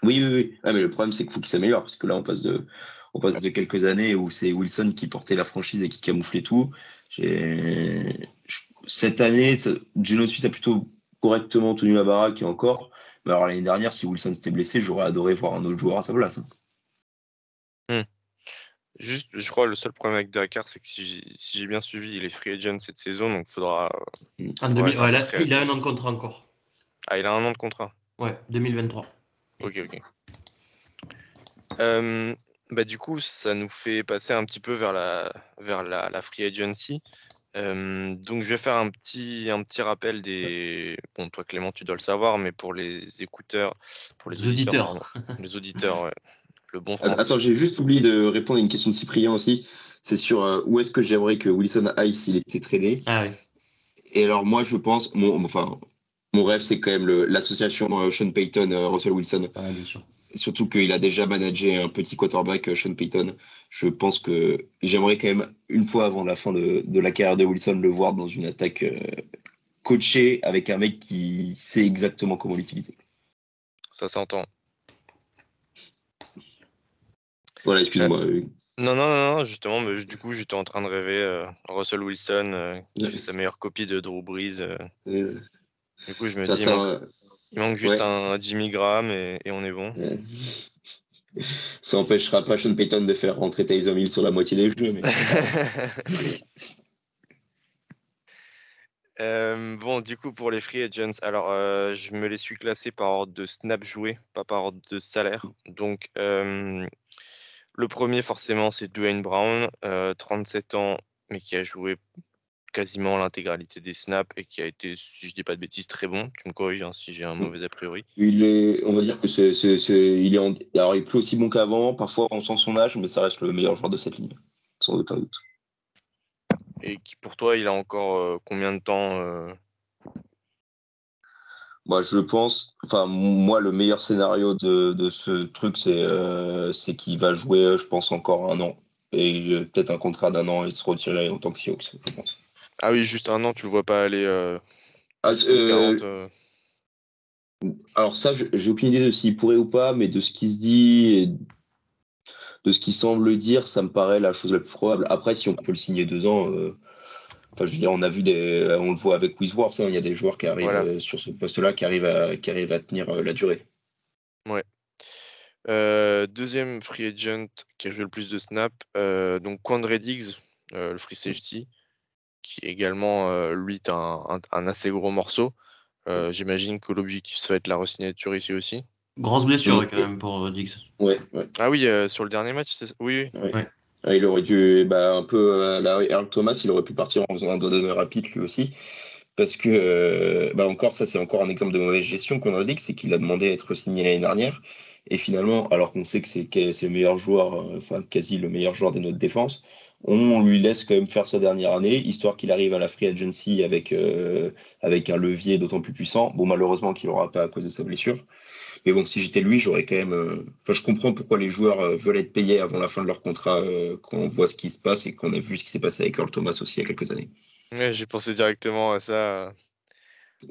S3: Oui, oui, oui. Ah, mais le problème, c'est qu'il faut qu'il s'améliore parce que là, on passe de, on passe de quelques années où c'est Wilson qui portait la franchise et qui camouflait tout. Cette année, Geno Smith a plutôt correctement tenu la baraque et encore. Mais alors l'année dernière, si Wilson s'était blessé, j'aurais adoré voir un autre joueur à sa place. Hein.
S2: Juste, je crois le seul problème avec Dakar, c'est que si j'ai bien suivi, il est free agent cette saison, donc il faudra.
S4: Hmm. il a un an de contrat encore.
S2: Ah, il a un an de contrat.
S4: Ouais, 2023.
S2: Ok, ok. Euh, bah, du coup, ça nous fait passer un petit peu vers la, vers la, free agency. Euh, donc je vais faire un petit, un petit rappel des. Bon, toi Clément, tu dois le savoir, mais pour les écouteurs, pour les auditeurs,
S4: Auditeurs.
S2: les auditeurs, ouais, le bon français.
S3: Attends, j'ai juste oublié de répondre à une question de Cyprien aussi. C'est sur euh, où est-ce que j'aimerais que Wilson aille s'il était tradé.
S4: Ah oui.
S3: Et alors moi, je pense, mon, enfin, mon rêve, c'est quand même le- l'association euh, Sean Payton, euh, Russell Wilson.
S4: Ah, bien sûr.
S3: Surtout qu'il a déjà managé un petit quarterback, Sean Payton. Je pense que j'aimerais quand même, une fois avant la fin de, de la carrière de Wilson, le voir dans une attaque euh, coachée avec un mec qui sait exactement comment l'utiliser.
S2: Ça s'entend.
S3: Voilà, excuse-moi. euh,
S2: Non, non, non, justement, mais du coup, j'étais en train de rêver euh, Russell Wilson euh, qui
S3: Ouais.
S2: fait sa meilleure copie de Drew Brees. euh. du coup, je me
S3: ça,
S2: dis, il manque, il manque juste
S3: ouais.
S2: un Jimmy Graham et, et on est bon.
S3: ça empêchera pas Sean Payton de faire rentrer Tyson Hill sur la moitié des jeux. Mais...
S2: Bon, du coup, pour les free agents, alors je me les suis classés par ordre de snap joué, pas par ordre de salaire. Donc, le premier, forcément, c'est Dwayne Brown, euh, 37 ans, mais qui a joué quasiment l'intégralité des snaps et qui a été, si je dis pas de bêtises, très bon. Tu me corriges hein, si j'ai un mauvais a priori.
S3: Il est, on va dire que c'est, c'est, c'est- il est, en- alors il est plus aussi bon qu'avant. Parfois, on sent son âge, mais ça reste le meilleur joueur de cette ligne, sans aucun doute.
S2: Et qui, pour toi, il a encore euh, combien de temps euh,
S3: Moi, je pense, enfin, moi, le meilleur scénario de, de ce truc, c'est, euh, qu'il va jouer, euh, je pense, encore un an. Et euh, peut-être un contrat d'un an et se retirer en tant que Seahawks, je pense.
S2: Ah oui, juste un an, tu le vois pas aller euh,
S3: Ah,
S2: jusqu'au 40,
S3: alors ça, j'ai aucune idée de s'il pourrait ou pas, mais de ce qui se dit et de ce qui semble dire, ça me paraît la chose la plus probable. Après, si on peut le signer deux ans, enfin, je veux dire, on a vu des, on le voit avec Wisworth, hein, il y a des joueurs qui arrivent
S2: Voilà.
S3: euh, sur ce poste-là qui arrivent à, qui arrivent à tenir euh, la durée.
S2: Euh, deuxième free agent qui a joué le plus de snaps, euh, donc Quandre Diggs, euh, le free safety, qui également, euh, lui, est un, un- un assez gros morceau. Euh, J'imagine que l'objectif, ça va être la resignature ici aussi.
S4: Grosse blessure ouais, quand même pour Diggs.
S3: Ouais, ouais.
S2: Ah oui, euh, sur le dernier match, c'est ça? Oui, oui.
S3: Il aurait dû, bah, un peu, euh, là, Earl Thomas, il aurait pu partir en faisant un d'honneur rapide lui aussi. Parce que, euh, bah, encore, ça, c'est encore un exemple de mauvaise gestion qu'on dit, c'est qu'il a demandé à être signé l'année dernière. Et finalement, alors qu'on sait que c'est le meilleur joueur, euh, enfin, quasi le meilleur joueur de notre défense, on lui laisse quand même faire sa dernière année, histoire qu'il arrive à la free agency avec, avec un levier d'autant plus puissant. Bon, malheureusement qu'il n'aura pas à cause de sa blessure. Mais bon, si j'étais lui, j'aurais quand même. euh, Enfin, je comprends pourquoi les joueurs euh, veulent être payés avant la fin de leur contrat euh, quand on voit ce qui se passe et qu'on a vu ce qui s'est passé avec Earl Thomas aussi il y a quelques années.
S2: Ouais, J'ai pensé directement à ça,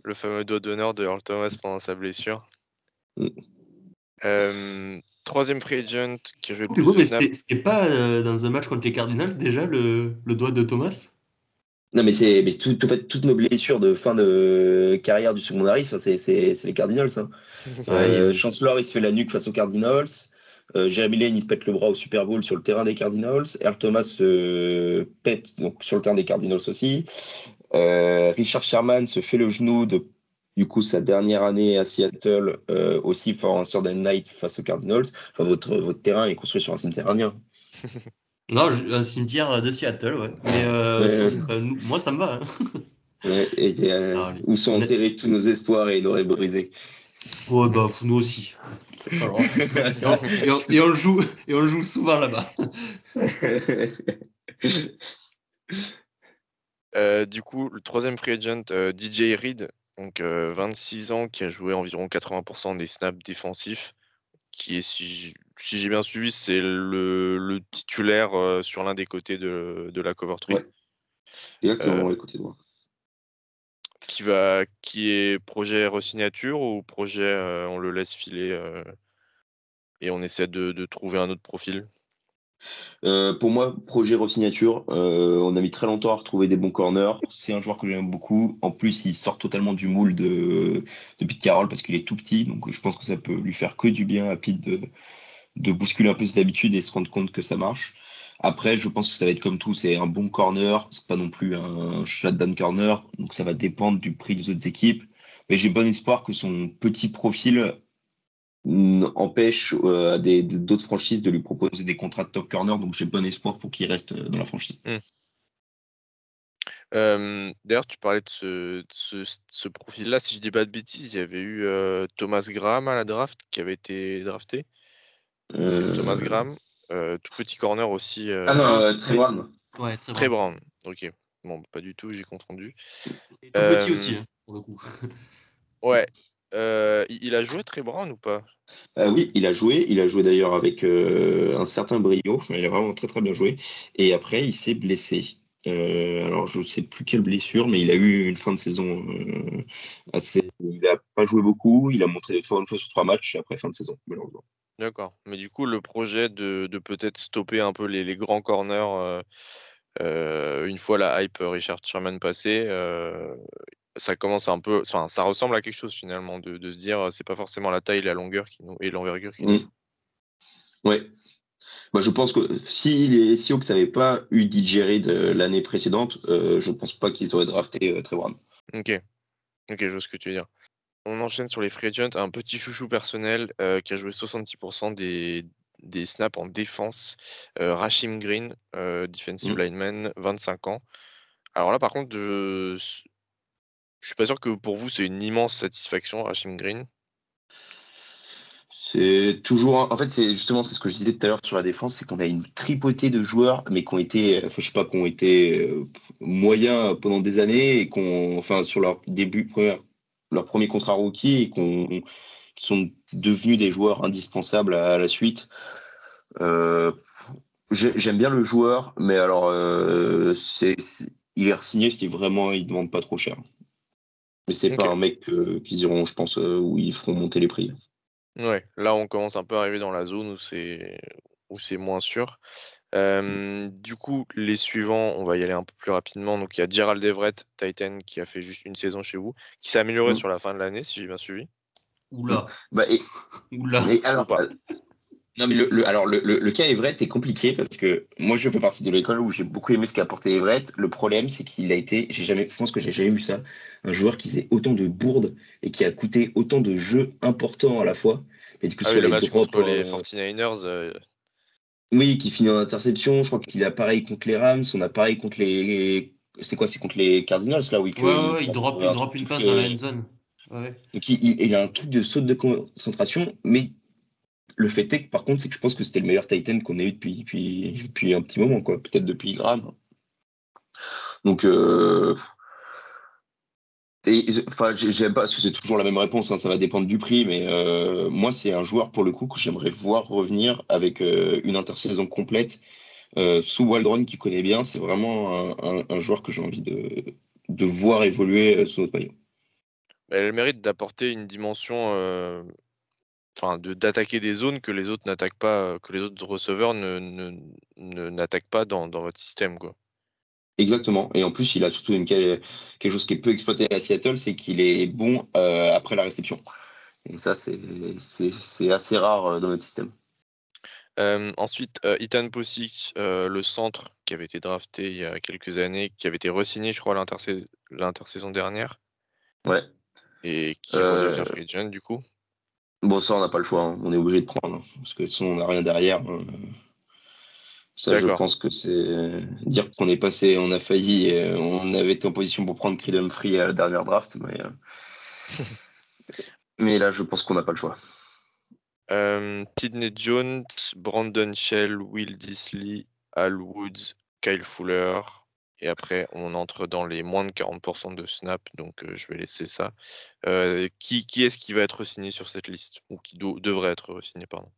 S2: le fameux doigt d'honneur de Earl Thomas pendant sa blessure.
S3: Mm.
S2: Euh, troisième free agent qui a joué le plus
S4: Hugo,
S2: de
S4: mais
S2: snaps.
S4: c'était c'était pas euh, dans un match contre les Cardinals déjà le, le doigt de Thomas?
S3: Non, mais c'est mais tout, tout fait, toutes nos blessures de fin de carrière du secondariste, c'est c'est- c'est les Cardinals. Hein. Euh, Chancellor, il se fait la nuque face aux Cardinals. Euh, Jeremy Lane, il se pète le bras au Super Bowl sur le terrain des Cardinals. Earl Thomas se pète donc, sur le terrain des Cardinals aussi. Euh, Richard Sherman se fait le genou de du coup sa dernière année à Seattle euh, aussi for un Sunday night face aux Cardinals. Enfin, votre, votre terrain est construit sur un cimetière indien.
S4: Non, un cimetière de Seattle, ouais. Mais euh, euh, moi, ça me va. hein.
S3: Ouais, et, euh,
S4: Ah,
S3: où sont enterrés tous nos espoirs et nos rêves brisés.
S4: Ouais, bah, nous aussi. Alors, et, on, et on- et on le joue, et on le joue souvent là-bas.
S2: Euh, du coup, le troisième free agent, euh, DJ Reed, donc euh, 26 ans, qui a joué environ 80% des snaps défensifs, qui est, si j'- si j'ai bien suivi, c'est le, le titulaire euh, sur l'un des côtés de, de la cover tree,
S3: Ouais. Exactement,
S2: Euh,
S3: écoutez moi.
S2: qui va, qui est projet resignature ou projet euh, on le laisse filer et on essaie de, de trouver un autre profil?
S3: Pour moi, projet resignature. On a mis très longtemps à retrouver des bons corners. C'est un joueur que j'aime beaucoup. En plus, il sort totalement du moule de, de Pete Carroll parce qu'il est tout petit. Donc, je pense que ça peut lui faire que du bien à Pete de, de bousculer un peu ses habitudes et se rendre compte que ça marche. Après, je pense que ça va être comme tout. C'est un bon corner. C'est pas non plus un shutdown corner. Donc, ça va dépendre du prix des autres équipes. Mais j'ai bon espoir que son petit profil empêche euh, d'autres franchises de lui proposer des contrats de top corner. Donc j'ai bon espoir pour qu'il reste euh, dans la franchise.
S2: D'ailleurs, tu parlais de ce, profil-là. Si je dis pas de bêtises, il y avait eu Thomas Graham à la draft qui avait été drafté. C'est Thomas Graham. tout petit corner aussi.
S3: ah non, très Brown.
S2: Ouais, très, Brown. Ok. Bon, pas du tout, j'ai confondu.
S4: tout petit aussi, hein, pour le coup.
S2: ouais. il a joué très Brown ou pas?
S3: Oui, il a joué. Il a joué d'ailleurs avec un certain brio. il a vraiment très très bien joué. Et après, il s'est blessé. Euh, alors, je ne sais plus quelle blessure, mais il a eu une fin de saison euh, assez. Il n'a pas joué beaucoup, il a montré des très bonnes choses sur trois matchs après fin de saison, malheureusement.
S2: D'accord. Mais du coup, le projet de, peut-être stopper un peu les, grands corners euh, une fois la hype Richard Sherman passée, ça commence un peu. Enfin, ça ressemble à quelque chose finalement de, se dire c'est pas forcément la taille, la longueur qui nous, et l'envergure qui nous.
S3: Mmh. Ouais, bah, je pense que si les Seahawks n'avaient pas eu DJ Reed l'année précédente, euh, je ne pense pas qu'ils auraient drafté euh, Trevor.
S2: Ok. Ok, je vois ce que tu veux dire. On enchaîne sur les free agents. Un petit chouchou personnel euh, qui a joué 66% des, des snaps en défense. Rashim Green, defensive mm. lineman, 25 ans. Alors là, par contre, je ne suis pas sûr que pour vous, c'est une immense satisfaction, Rashim Green.
S3: C'est toujours. En fait, c'est justement ce que je disais tout à l'heure sur la défense, c'est qu'on a une tripotée de joueurs, mais qui ont été, enfin, je sais pas, qui ont été euh, moyens pendant des années et qu'on, enfin, sur leur début, leur premier contrat rookie et qu'on, qui sont devenus des joueurs indispensables à, la suite. Euh, j'aime bien le joueur, mais alors, euh, c'est, il est signé si vraiment il demande pas trop cher. Mais c'est pas un mec qu'ils iront, je pense, où ils feront monter les prix.
S2: Ouais, là, on commence un peu à arriver dans la zone où c'est où c'est moins sûr. Mmh. du coup, les suivants, on va y aller un peu plus rapidement. Donc, il y a Gerald Everett, Titan, qui a fait juste une saison chez vous, qui s'est amélioré mmh. sur la fin de l'année, si j'ai bien suivi.
S4: Oula.
S3: Bah, Oula. alors, non, mais le, alors le, le, cas Everett est compliqué parce que moi je fais partie de l'école où j'ai beaucoup aimé ce qu'a apporté Everett. Le problème c'est qu'il a été, j'ai jamais, je pense que j'ai jamais vu ça, un joueur qui faisait autant de bourdes et qui a coûté autant de jeux importants à la fois.
S2: Mais du coup, ah sur les drops, contre les 49ers. Euh,
S3: oui, qui finit en interception. Je crois qu'il a pareil contre les Rams. On a pareil contre les. C'est quoi C'est contre les Cardinals là où
S4: il, ouais, il, drop, il drop une passe dans la end zone.
S3: Donc il, il, a un truc de saut de concentration, mais le fait est que, par contre, c'est que je pense que c'était le meilleur Titan qu'on ait eu depuis, depuis, un petit moment, quoi. Peut-être depuis Graham. Donc, euh, enfin, j'aime pas parce que c'est toujours la même réponse. Hein, ça va dépendre du prix, mais euh, moi, c'est un joueur pour le coup que j'aimerais voir revenir avec euh, une intersaison complète sous Waldron qui connaît bien. C'est vraiment un, joueur que j'ai envie de, de, voir évoluer sous notre maillot.
S2: Elle mérite d'apporter une dimension enfin, d'attaquer des zones que les autres n'attaquent pas, que les autres receveurs ne, n'attaquent pas dans, votre système, quoi.
S3: Exactement. Et en plus, il a surtout une, quelque chose qui est peu exploité à Seattle, c'est qu'il est bon euh, après la réception. Et ça, c'est assez rare euh, dans notre système.
S2: Euh, ensuite, Ethan Posick, le centre qui avait été drafté il y a quelques années, qui avait été re-signé, je crois, l'intersaison dernière.
S3: Ouais.
S2: Et qui redevient free agent, du coup.
S3: Bon, ça, on n'a pas le choix. Hein. On est obligé de prendre. Hein, parce que sinon, on n'a rien derrière. Hein. Ça, je pense que c'est dire qu'on est passé, on a failli, on avait été en position pour prendre Creed Free à la dernière draft, mais, euh, mais là, je pense qu'on n'a pas le choix.
S2: Euh, Sidney Jones, Brandon Shell, Will Disley, Al Woods, Kyle Fuller, et après, on entre dans les moins de 40% de snap, donc je vais laisser ça. qui, qui est-ce qui va être signé sur cette liste? Ou qui devrait être signé, pardon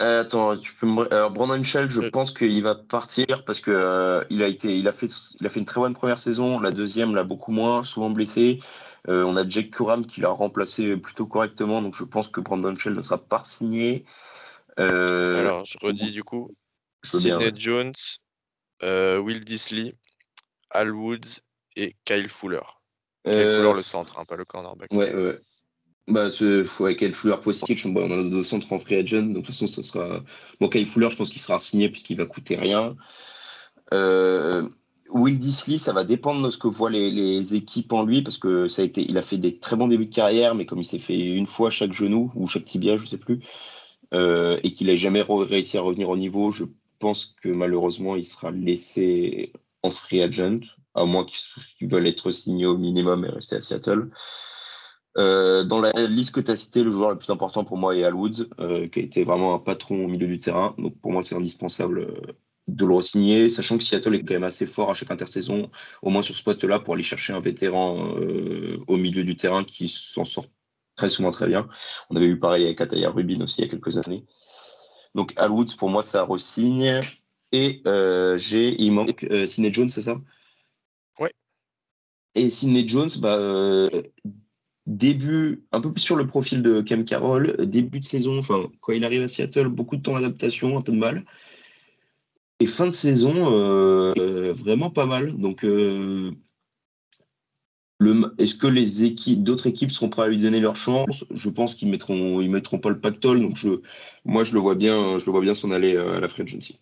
S3: euh, attends, tu peux me... Alors, Brandon Shell, je pense qu'il va partir parce que il a été, il a fait, il a fait une très bonne première saison. La deuxième, l'a beaucoup moins, souvent blessé. on a Jake Kuram qui l'a remplacé plutôt correctement, donc je pense que Brandon Shell ne sera pas signé.
S2: Alors, je redis du coup. Sidney Jones, Will Disley, Al Woods et Kyle Fuller. Kyle euh, Fuller, le centre, hein, pas le cornerback.
S3: Ouais, ouais. Bah, ouais, Kyle Fuller, possible. On a deux centres en free agent. Donc, de toute façon, ça sera. Bon, Kyle Fuller, je pense qu'il sera signé puisqu'il va coûter rien. Euh, Will Disley, ça va dépendre de ce que voient les, équipes en lui, parce que ça a été, il a fait des très bons débuts de carrière, mais comme il s'est fait une fois chaque genou ou chaque tibia, je sais plus, euh, et qu'il n'a jamais réussi à revenir au niveau, je pense que malheureusement, il sera laissé en free agent. à moins qu'ils veulent être signés au minimum et rester à Seattle. Euh, dans la liste que tu as citée, le joueur le plus important pour moi est Al Woods, euh, qui a été vraiment un patron au milieu du terrain. Donc pour moi, c'est indispensable euh, de le re-signer, sachant que Seattle est quand même assez fort à chaque intersaison, au moins sur ce poste-là, pour aller chercher un vétéran au milieu du terrain qui s'en sort très souvent très bien. On avait eu pareil avec Ataya Rubin aussi il y a quelques années. Donc Al Woods, pour moi, ça re-signe. Et j'ai, il manque Sidney Jones, c'est ça?
S2: Ouais.
S3: Et Sidney Jones, bah, début, un peu plus sur le profil de Cam Carroll, début de saison, enfin, quand il arrive à Seattle, beaucoup de temps d'adaptation, un peu de mal. Et fin de saison, euh, vraiment pas mal. Donc, euh, est-ce que les équipes, d'autres équipes seront prêtes à lui donner leur chance? Je pense qu'ils mettront, ils mettront pas le pactole. Donc, je, moi, je le vois bien, je le vois bien s'en aller euh, à la free agency.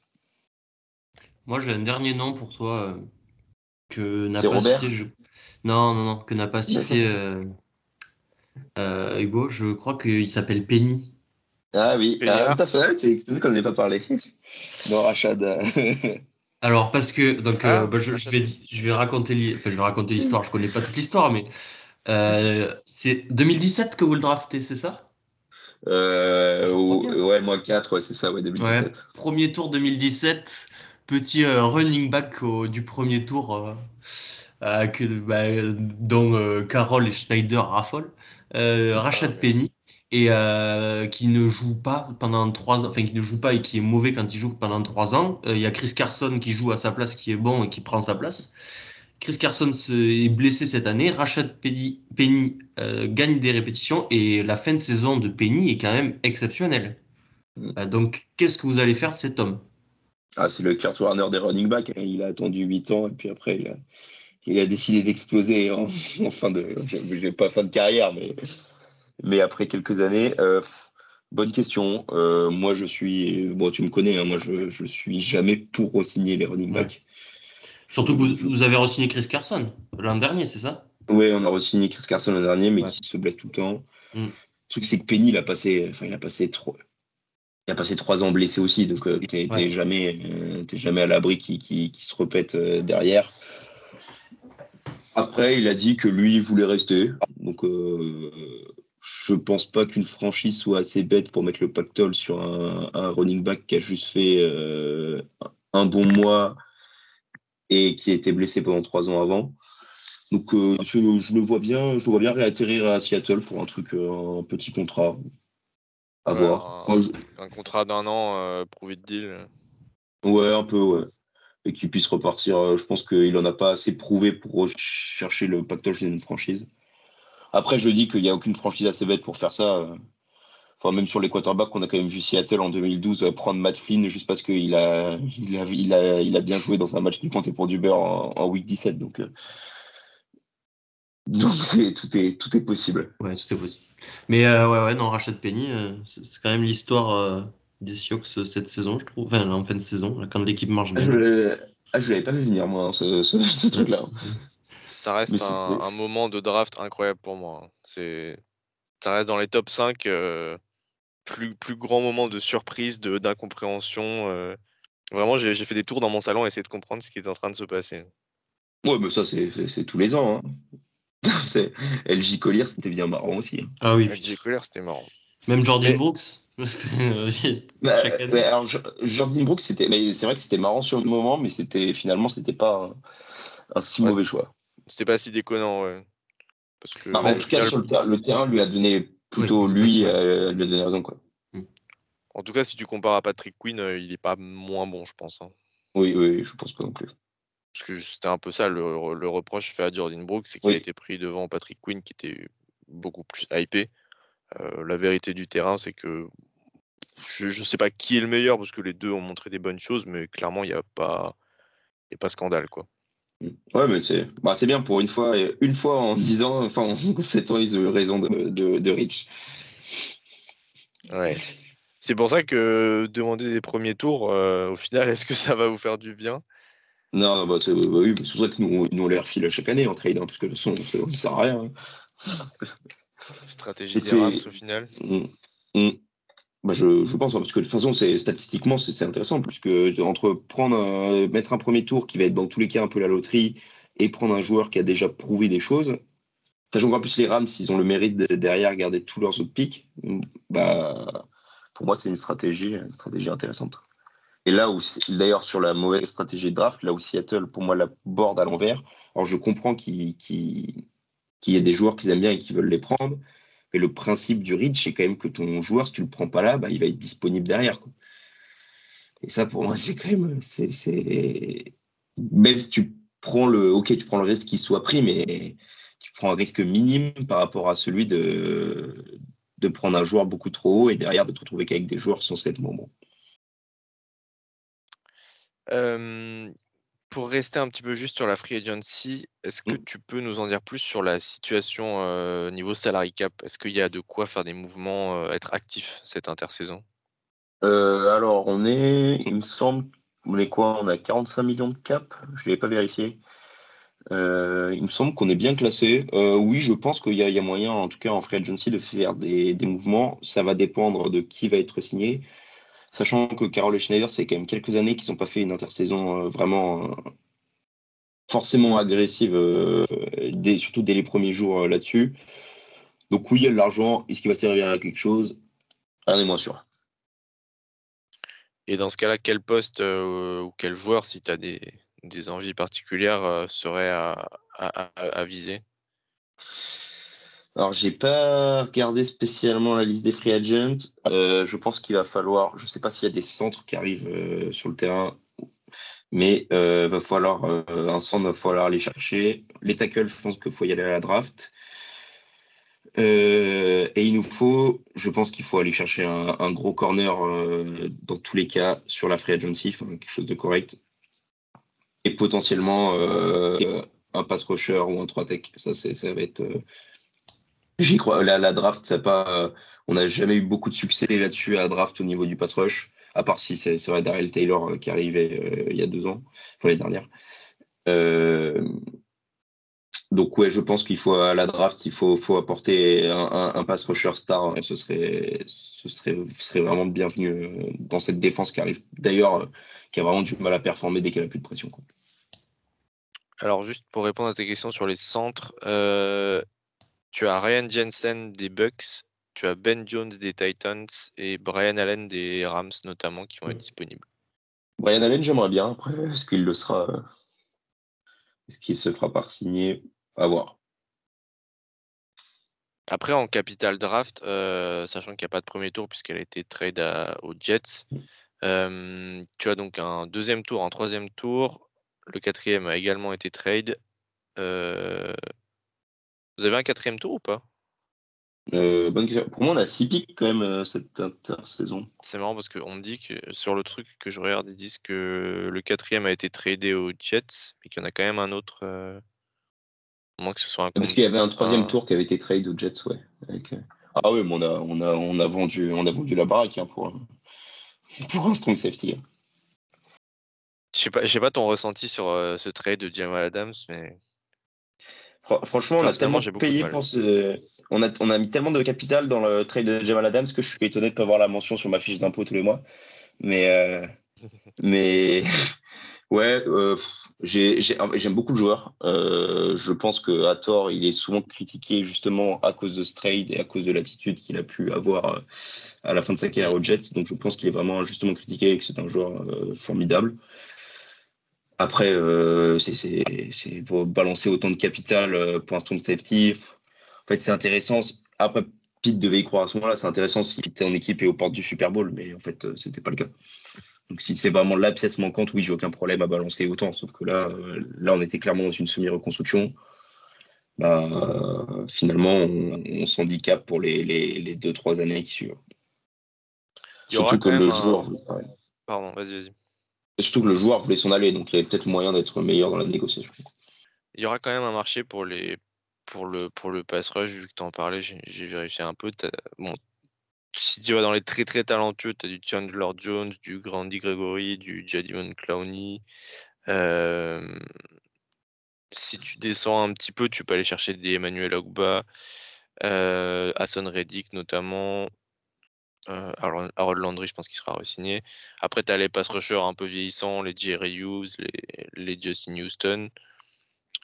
S4: Moi, j'ai un dernier nom pour toi que n'a pas cité. Non, non, non, que n'a pas cité euh, Hugo, je crois qu'il s'appelle Penny.
S3: Ah oui, ah, c'est vrai qu'on n'en pas parlé. non, Rachad.
S4: Alors, parce que donc, euh, bah, je, vais, je vais raconter, enfin, je vais raconter l'histoire. Je connais pas toute l'histoire, mais euh, c'est 2017 que vous le draftez, c'est ça?
S3: Ouais, moins 4, c'est ça, ouais, 2017.
S4: premier tour 2017, petit running back du premier tour, que, bah, dont Carole et Schneider raffolent. Euh, Rachad ah, Penny et euh, qui ne joue pas pendant trois ans, enfin qui ne joue pas et qui est mauvais quand il joue pendant trois ans. Euh, il y a Chris Carson qui joue à sa place, qui est bon et qui prend sa place. Chris Carson est blessé cette année. Rachad Penny, Penny gagne des répétitions et la fin de saison de Penny est quand même exceptionnelle. Donc, qu'est-ce que vous allez faire de cet homme?
S3: Ah, C'est le Kurt Warner des running backs. Hein. Il a attendu 8 ans et puis après, il a, il a décidé d'exploser en, fin de, je, pas fin de carrière, mais, mais après quelques années. Euh, bonne question. Euh, moi, je suis, bon, tu me connais, hein, moi, je, je suis jamais pour re-signer les running backs.
S4: Surtout que vous, avez re-signé Chris Carson l'an dernier, c'est ça?
S3: Oui, on a re-signé Chris Carson l'an dernier, mais qui se blesse tout le temps. Mm. Le truc, c'est que Penny, il a passé, enfin, il a passé trop. Il a passé trois ans blessé aussi, donc euh, tu n'es jamais, jamais à l'abri qui, qui, qui, se répète derrière. Après, il a dit que lui, il voulait rester. Donc, euh, je pense pas qu'une franchise soit assez bête pour mettre le pactole sur un, running back qui a juste fait euh, un bon mois et qui a été blessé pendant trois ans avant. Donc, euh, je, le vois bien, je le vois bien réatterrir à Seattle pour un truc, un petit contrat. À voir.
S2: Un, contrat d'un an, prouvé de deal.
S3: Ouais, un peu, ouais et qu'il puisse repartir. Euh, je pense qu'il n'en a pas assez prouvé pour chercher le pactage d'une franchise. Après, je dis qu'il n'y a aucune franchise assez bête pour faire ça. Euh. Enfin, même sur les quarterbacks, on a quand même vu Seattle en 2012 euh, prendre Matt Flynn juste parce qu'il a il a, il a, il a, bien joué dans un match du compté pour du beurre en, week 17. Donc, donc tout, est, tout est possible.
S4: Ouais, tout est possible. Mais ouais, ouais, non, Rachel Penny, c'est quand même l'histoire des Sioux cette saison, je trouve. Enfin, en fin de saison, quand l'équipe marche
S3: bien. Ah, je ne l'avais pas vu venir, moi, ce, truc-là.
S2: Ça reste un, moment de draft incroyable pour moi. C'est, ça reste dans les top 5. Euh, plus, plus grand moment de surprise, de, d'incompréhension. Euh. Vraiment, j'ai, fait des tours dans mon salon à essayer de comprendre ce qui est en train de se passer.
S3: Ouais, mais ça, c'est, tous les ans. Hein. LJ Collier, c'était bien marrant aussi. Hein.
S4: Ah oui.
S2: LJ Collier, c'était marrant.
S4: Même Jordan Brooks
S3: bah, alors, Jordan Brooks, c'était, mais c'est vrai que c'était marrant sur le moment, mais c'était finalement, c'était pas un, si mauvais choix.
S2: C'était pas si déconnant, ouais.
S3: Parce que, en tout cas, sur le, terrain, lui a donné plutôt lui, euh, lui a donné raison, quoi.
S2: Mm. En tout cas, si tu compares à Patrick Quinn, euh, il est pas moins bon, je pense. Hein.
S3: Oui, oui, je pense pas non plus.
S2: Parce que c'était un peu ça le, reproche fait à Jordan Brooks, c'est qu'il a été pris devant Patrick Quinn, qui était beaucoup plus hypé. Euh, la vérité du terrain, c'est que je ne sais pas qui est le meilleur parce que les deux ont montré des bonnes choses, mais clairement, il n'y a pas, y a pas scandale. Quoi.
S3: Mmh. Ouais, mais c'est bah, bien pour une fois, une fois en 10 ans, enfin en 7 ans, ils ont eu raison de, de, Rich.
S2: Ouais. C'est pour ça que demander des premiers tours, euh, au final, est-ce que ça va vous faire du bien?
S3: Non, bah, c'est bah, oui, pour ça que nous, nous on les refile chaque année en trade, hein, parce que de toute façon, ça ne sert à rien. Hein.
S2: Stratégie des Rams au final mmh.
S3: Mmh. Bah je, pense, hein, parce que de toute façon, c'est, statistiquement, c'est, intéressant, puisque entre prendre mettre un premier tour qui va être dans tous les cas un peu la loterie, et prendre un joueur qui a déjà prouvé des choses. Sachant qu'en plus, les Rams, ils ont le mérite de derrière garder tous leurs autres pics. Bah, pour moi, c'est une stratégie, stratégie intéressante. Et là où, d'ailleurs, sur la mauvaise stratégie de draft, là où Seattle, pour moi, la borde à l'envers. Alors, je comprends qu'il y ait des joueurs qu'ils aiment bien et qui veulent les prendre. Mais le principe du reach, c'est quand même que ton joueur, si tu le prends pas là, bah, il va être disponible derrière. Et ça, pour moi, c'est quand même. Même si tu prends le. Ok, tu prends le risque qu'il soit pris, mais tu prends un risque minime par rapport à celui de, de prendre un joueur beaucoup trop haut et derrière de te retrouver qu'avec des joueurs sans être bons.
S2: Pour rester un petit peu juste sur la free agency, est-ce que mmh. tu peux nous en dire plus sur la situation niveau salary cap? Est-ce qu'il y a de quoi faire des mouvements, être actif cette intersaison?
S3: Alors, on est, il me semble, on est quoi? On a 45 millions de cap? Je ne l'ai pas vérifié. il me semble qu'on est bien classé. oui, je pense qu'il y, a moyen, en tout cas en free agency, de faire des, des, mouvements. Ça va dépendre de qui va être signé. Sachant que Carole Schneider, c'est quand même quelques années qu'ils n'ont pas fait une intersaison euh, vraiment euh, forcément agressive, euh, surtout dès les premiers jours là-dessus. Donc oui, il y a de l'argent. Est-ce qu'il va servir à quelque chose? On est moins sûr.
S2: Et dans ce cas-là, quel poste ou quel joueur, si tu as des, envies particulières, serait à viser?
S3: Alors, j'ai pas regardé spécialement la liste des free agents. Euh, je pense qu'il va falloir, je sais pas s'il y a des centres qui arrivent euh, sur le terrain, mais euh, va falloir un centre, va falloir aller chercher. Les tackles, je pense qu'il faut y aller à la draft. et il nous faut, je pense qu'il faut aller chercher un, gros corner dans tous les cas sur la free agency, quelque chose de correct. Et potentiellement un pass rusher ou un 3 tech. Ça, ça va être J'y crois. La, la draft, ça pas, on n'a jamais eu beaucoup de succès là-dessus à draft au niveau du pass rush, à part si c'est vrai Daryl Taylor euh, qui arrivait euh, il y a deux ans, enfin l'année dernière. Euh, donc ouais, je pense qu'il faut à la draft, il faut, faut apporter un, pass rusher star. Ce serait, ce serait, serait vraiment bienvenu dans cette défense qui arrive. D'ailleurs, qui a vraiment du mal à performer dès qu'elle a plus de pression.
S2: Alors juste pour répondre à tes questions sur les centres, euh, tu as Ryan Jensen des Bucks, tu as Ben Jones des Titans et Brian Allen des Rams notamment qui vont être disponibles.
S3: Brian Allen, j'aimerais bien. Après, est-ce qu'il le sera Est-ce qu'il se fera par signer? À voir.
S2: Après, en capital draft, euh, sachant qu'il n'y a pas de premier tour puisqu'elle a été trade aux Jets, mm. euh, tu as donc un deuxième tour, un troisième tour. Le quatrième a également été trade. Euh, vous avez un quatrième tour ou pas?
S3: Euh, Pour moi, on a 6 pics quand même euh, cette intersaison.
S2: C'est marrant parce qu'on me dit que sur le truc que je regarde, ils disent que le quatrième a été tradé aux Jets, mais qu'il y en a quand même un autre. Euh...
S3: que ce soit un parce qu'il y avait un troisième tour qui avait été tradé aux Jets, ouais. Ah oui, mais on a, on a, on a, vendu, on a vendu la baraque hein, pour, pour un strong safety.
S2: Je sais pas, sais pas ton ressenti sur euh, ce trade de Jamal Adams, mais
S3: Franchement, on a tellement payé pour ce. On a, on a mis tellement de capital dans le trade de Jamal Adams que je suis étonné de ne pas voir la mention sur ma fiche d'impôt tous les mois. Mais, euh, mais ouais, euh, j'aime beaucoup le joueur. Euh, je pense qu'à tort, il est souvent critiqué justement à cause de ce trade et à cause de l'attitude qu'il a pu avoir à la fin de sa carrière au Jets. Donc je pense qu'il est vraiment justement critiqué et que c'est un joueur formidable. Après, euh, c'est pour balancer autant de capital euh, pour un strong safety. En fait, c'est intéressant. Après, Pete devait y croire à ce moment-là. C'est intéressant s'il était en équipe et aux portes du Super Bowl, mais en fait, euh, c'était pas le cas. Donc, si c'est vraiment la pièce manquante, oui, j'ai aucun problème à balancer autant. Sauf que là, là, on était clairement dans une semi-reconstruction. Bah, finalement, on, s'handicape pour les, les, les, deux, trois années qui suivent.
S2: Surtout que le joueur. Pardon, vas-y, vas-y
S3: surtout que le joueur voulait s'en aller, donc il y avait peut-être moyen d'être meilleur dans la négociation.
S2: Il y aura quand même un marché pour, les, pour, le, pour le pass rush, vu que tu en parlais, j'ai vérifié un peu. Bon, si tu vas dans les très très talentueux, tu as du Chandler Jones, du Grandy Gregory, du Jadimon Clowney. Euh, si tu descends un petit peu, tu peux aller chercher des Emmanuel Ogba, euh, Hassan Reddick notamment, euh, Harold Landry, je pense qu'il sera re-signé. Après, tu as les pass rushers un peu vieillissants, les Jerry Hughes, les, les Justin Houston.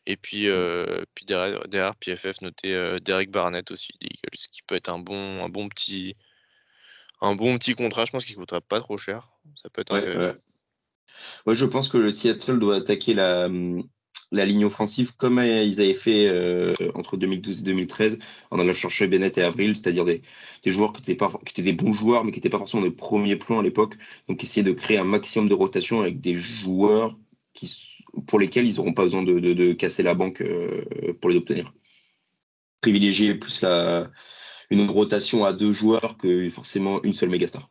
S2: Et puis, puis derrière, derrière, PFF notait Derek Barnett aussi, ce qui peut être un bon, un bon petit, un bon petit contrat. Je pense qu'il coûtera pas trop cher. Ça peut être intéressant.
S3: Ouais. je pense que le Seattle doit attaquer la, la ligne offensive comme ils avaient fait euh, entre 2012 et 2013 en allant chercher Bennett et Avril, c'est-à-dire des, joueurs qui étaient, pas, qui étaient des bons joueurs mais qui n'étaient pas forcément des premiers plans à l'époque. Donc essayer de créer un maximum de rotation avec des joueurs qui, pour lesquels ils n'auront pas besoin de, casser la banque euh, pour les obtenir. Privilégier plus la, une rotation à deux joueurs que forcément une seule mégastar.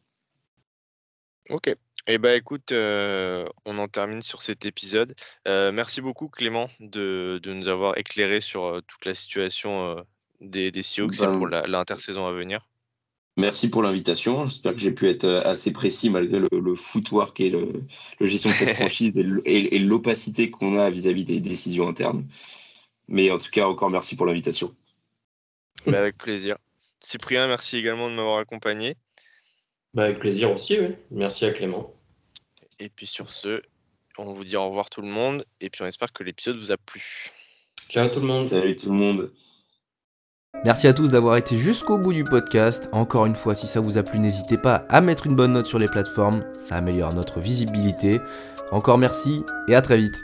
S2: Ok. Eh ben écoute, euh, on en termine sur cet épisode. Euh, merci beaucoup Clément de, nous avoir éclairé sur euh, toute la situation des, des Sioux et pour ben, l'intersaison à venir.
S3: Merci pour l'invitation. J'espère que j'ai pu être assez précis malgré le, footwork et le, gestion de cette franchise et l'opacité qu'on a vis-à-vis des décisions internes. Mais en tout cas, encore merci pour l'invitation.
S2: Ben, avec plaisir. Cyprien, merci également de m'avoir accompagné.
S4: Ben, avec plaisir aussi, oui. Merci à Clément.
S2: Et puis sur ce, on vous dit au revoir tout le monde. Et puis on espère que l'épisode vous a plu.
S4: Ciao tout le monde.
S3: Salut tout le monde.
S1: Merci à tous d'avoir été jusqu'au bout du podcast. Encore une fois, si ça vous a plu, n'hésitez pas à mettre une bonne note sur les plateformes. Ça améliore notre visibilité. Encore merci et à très vite.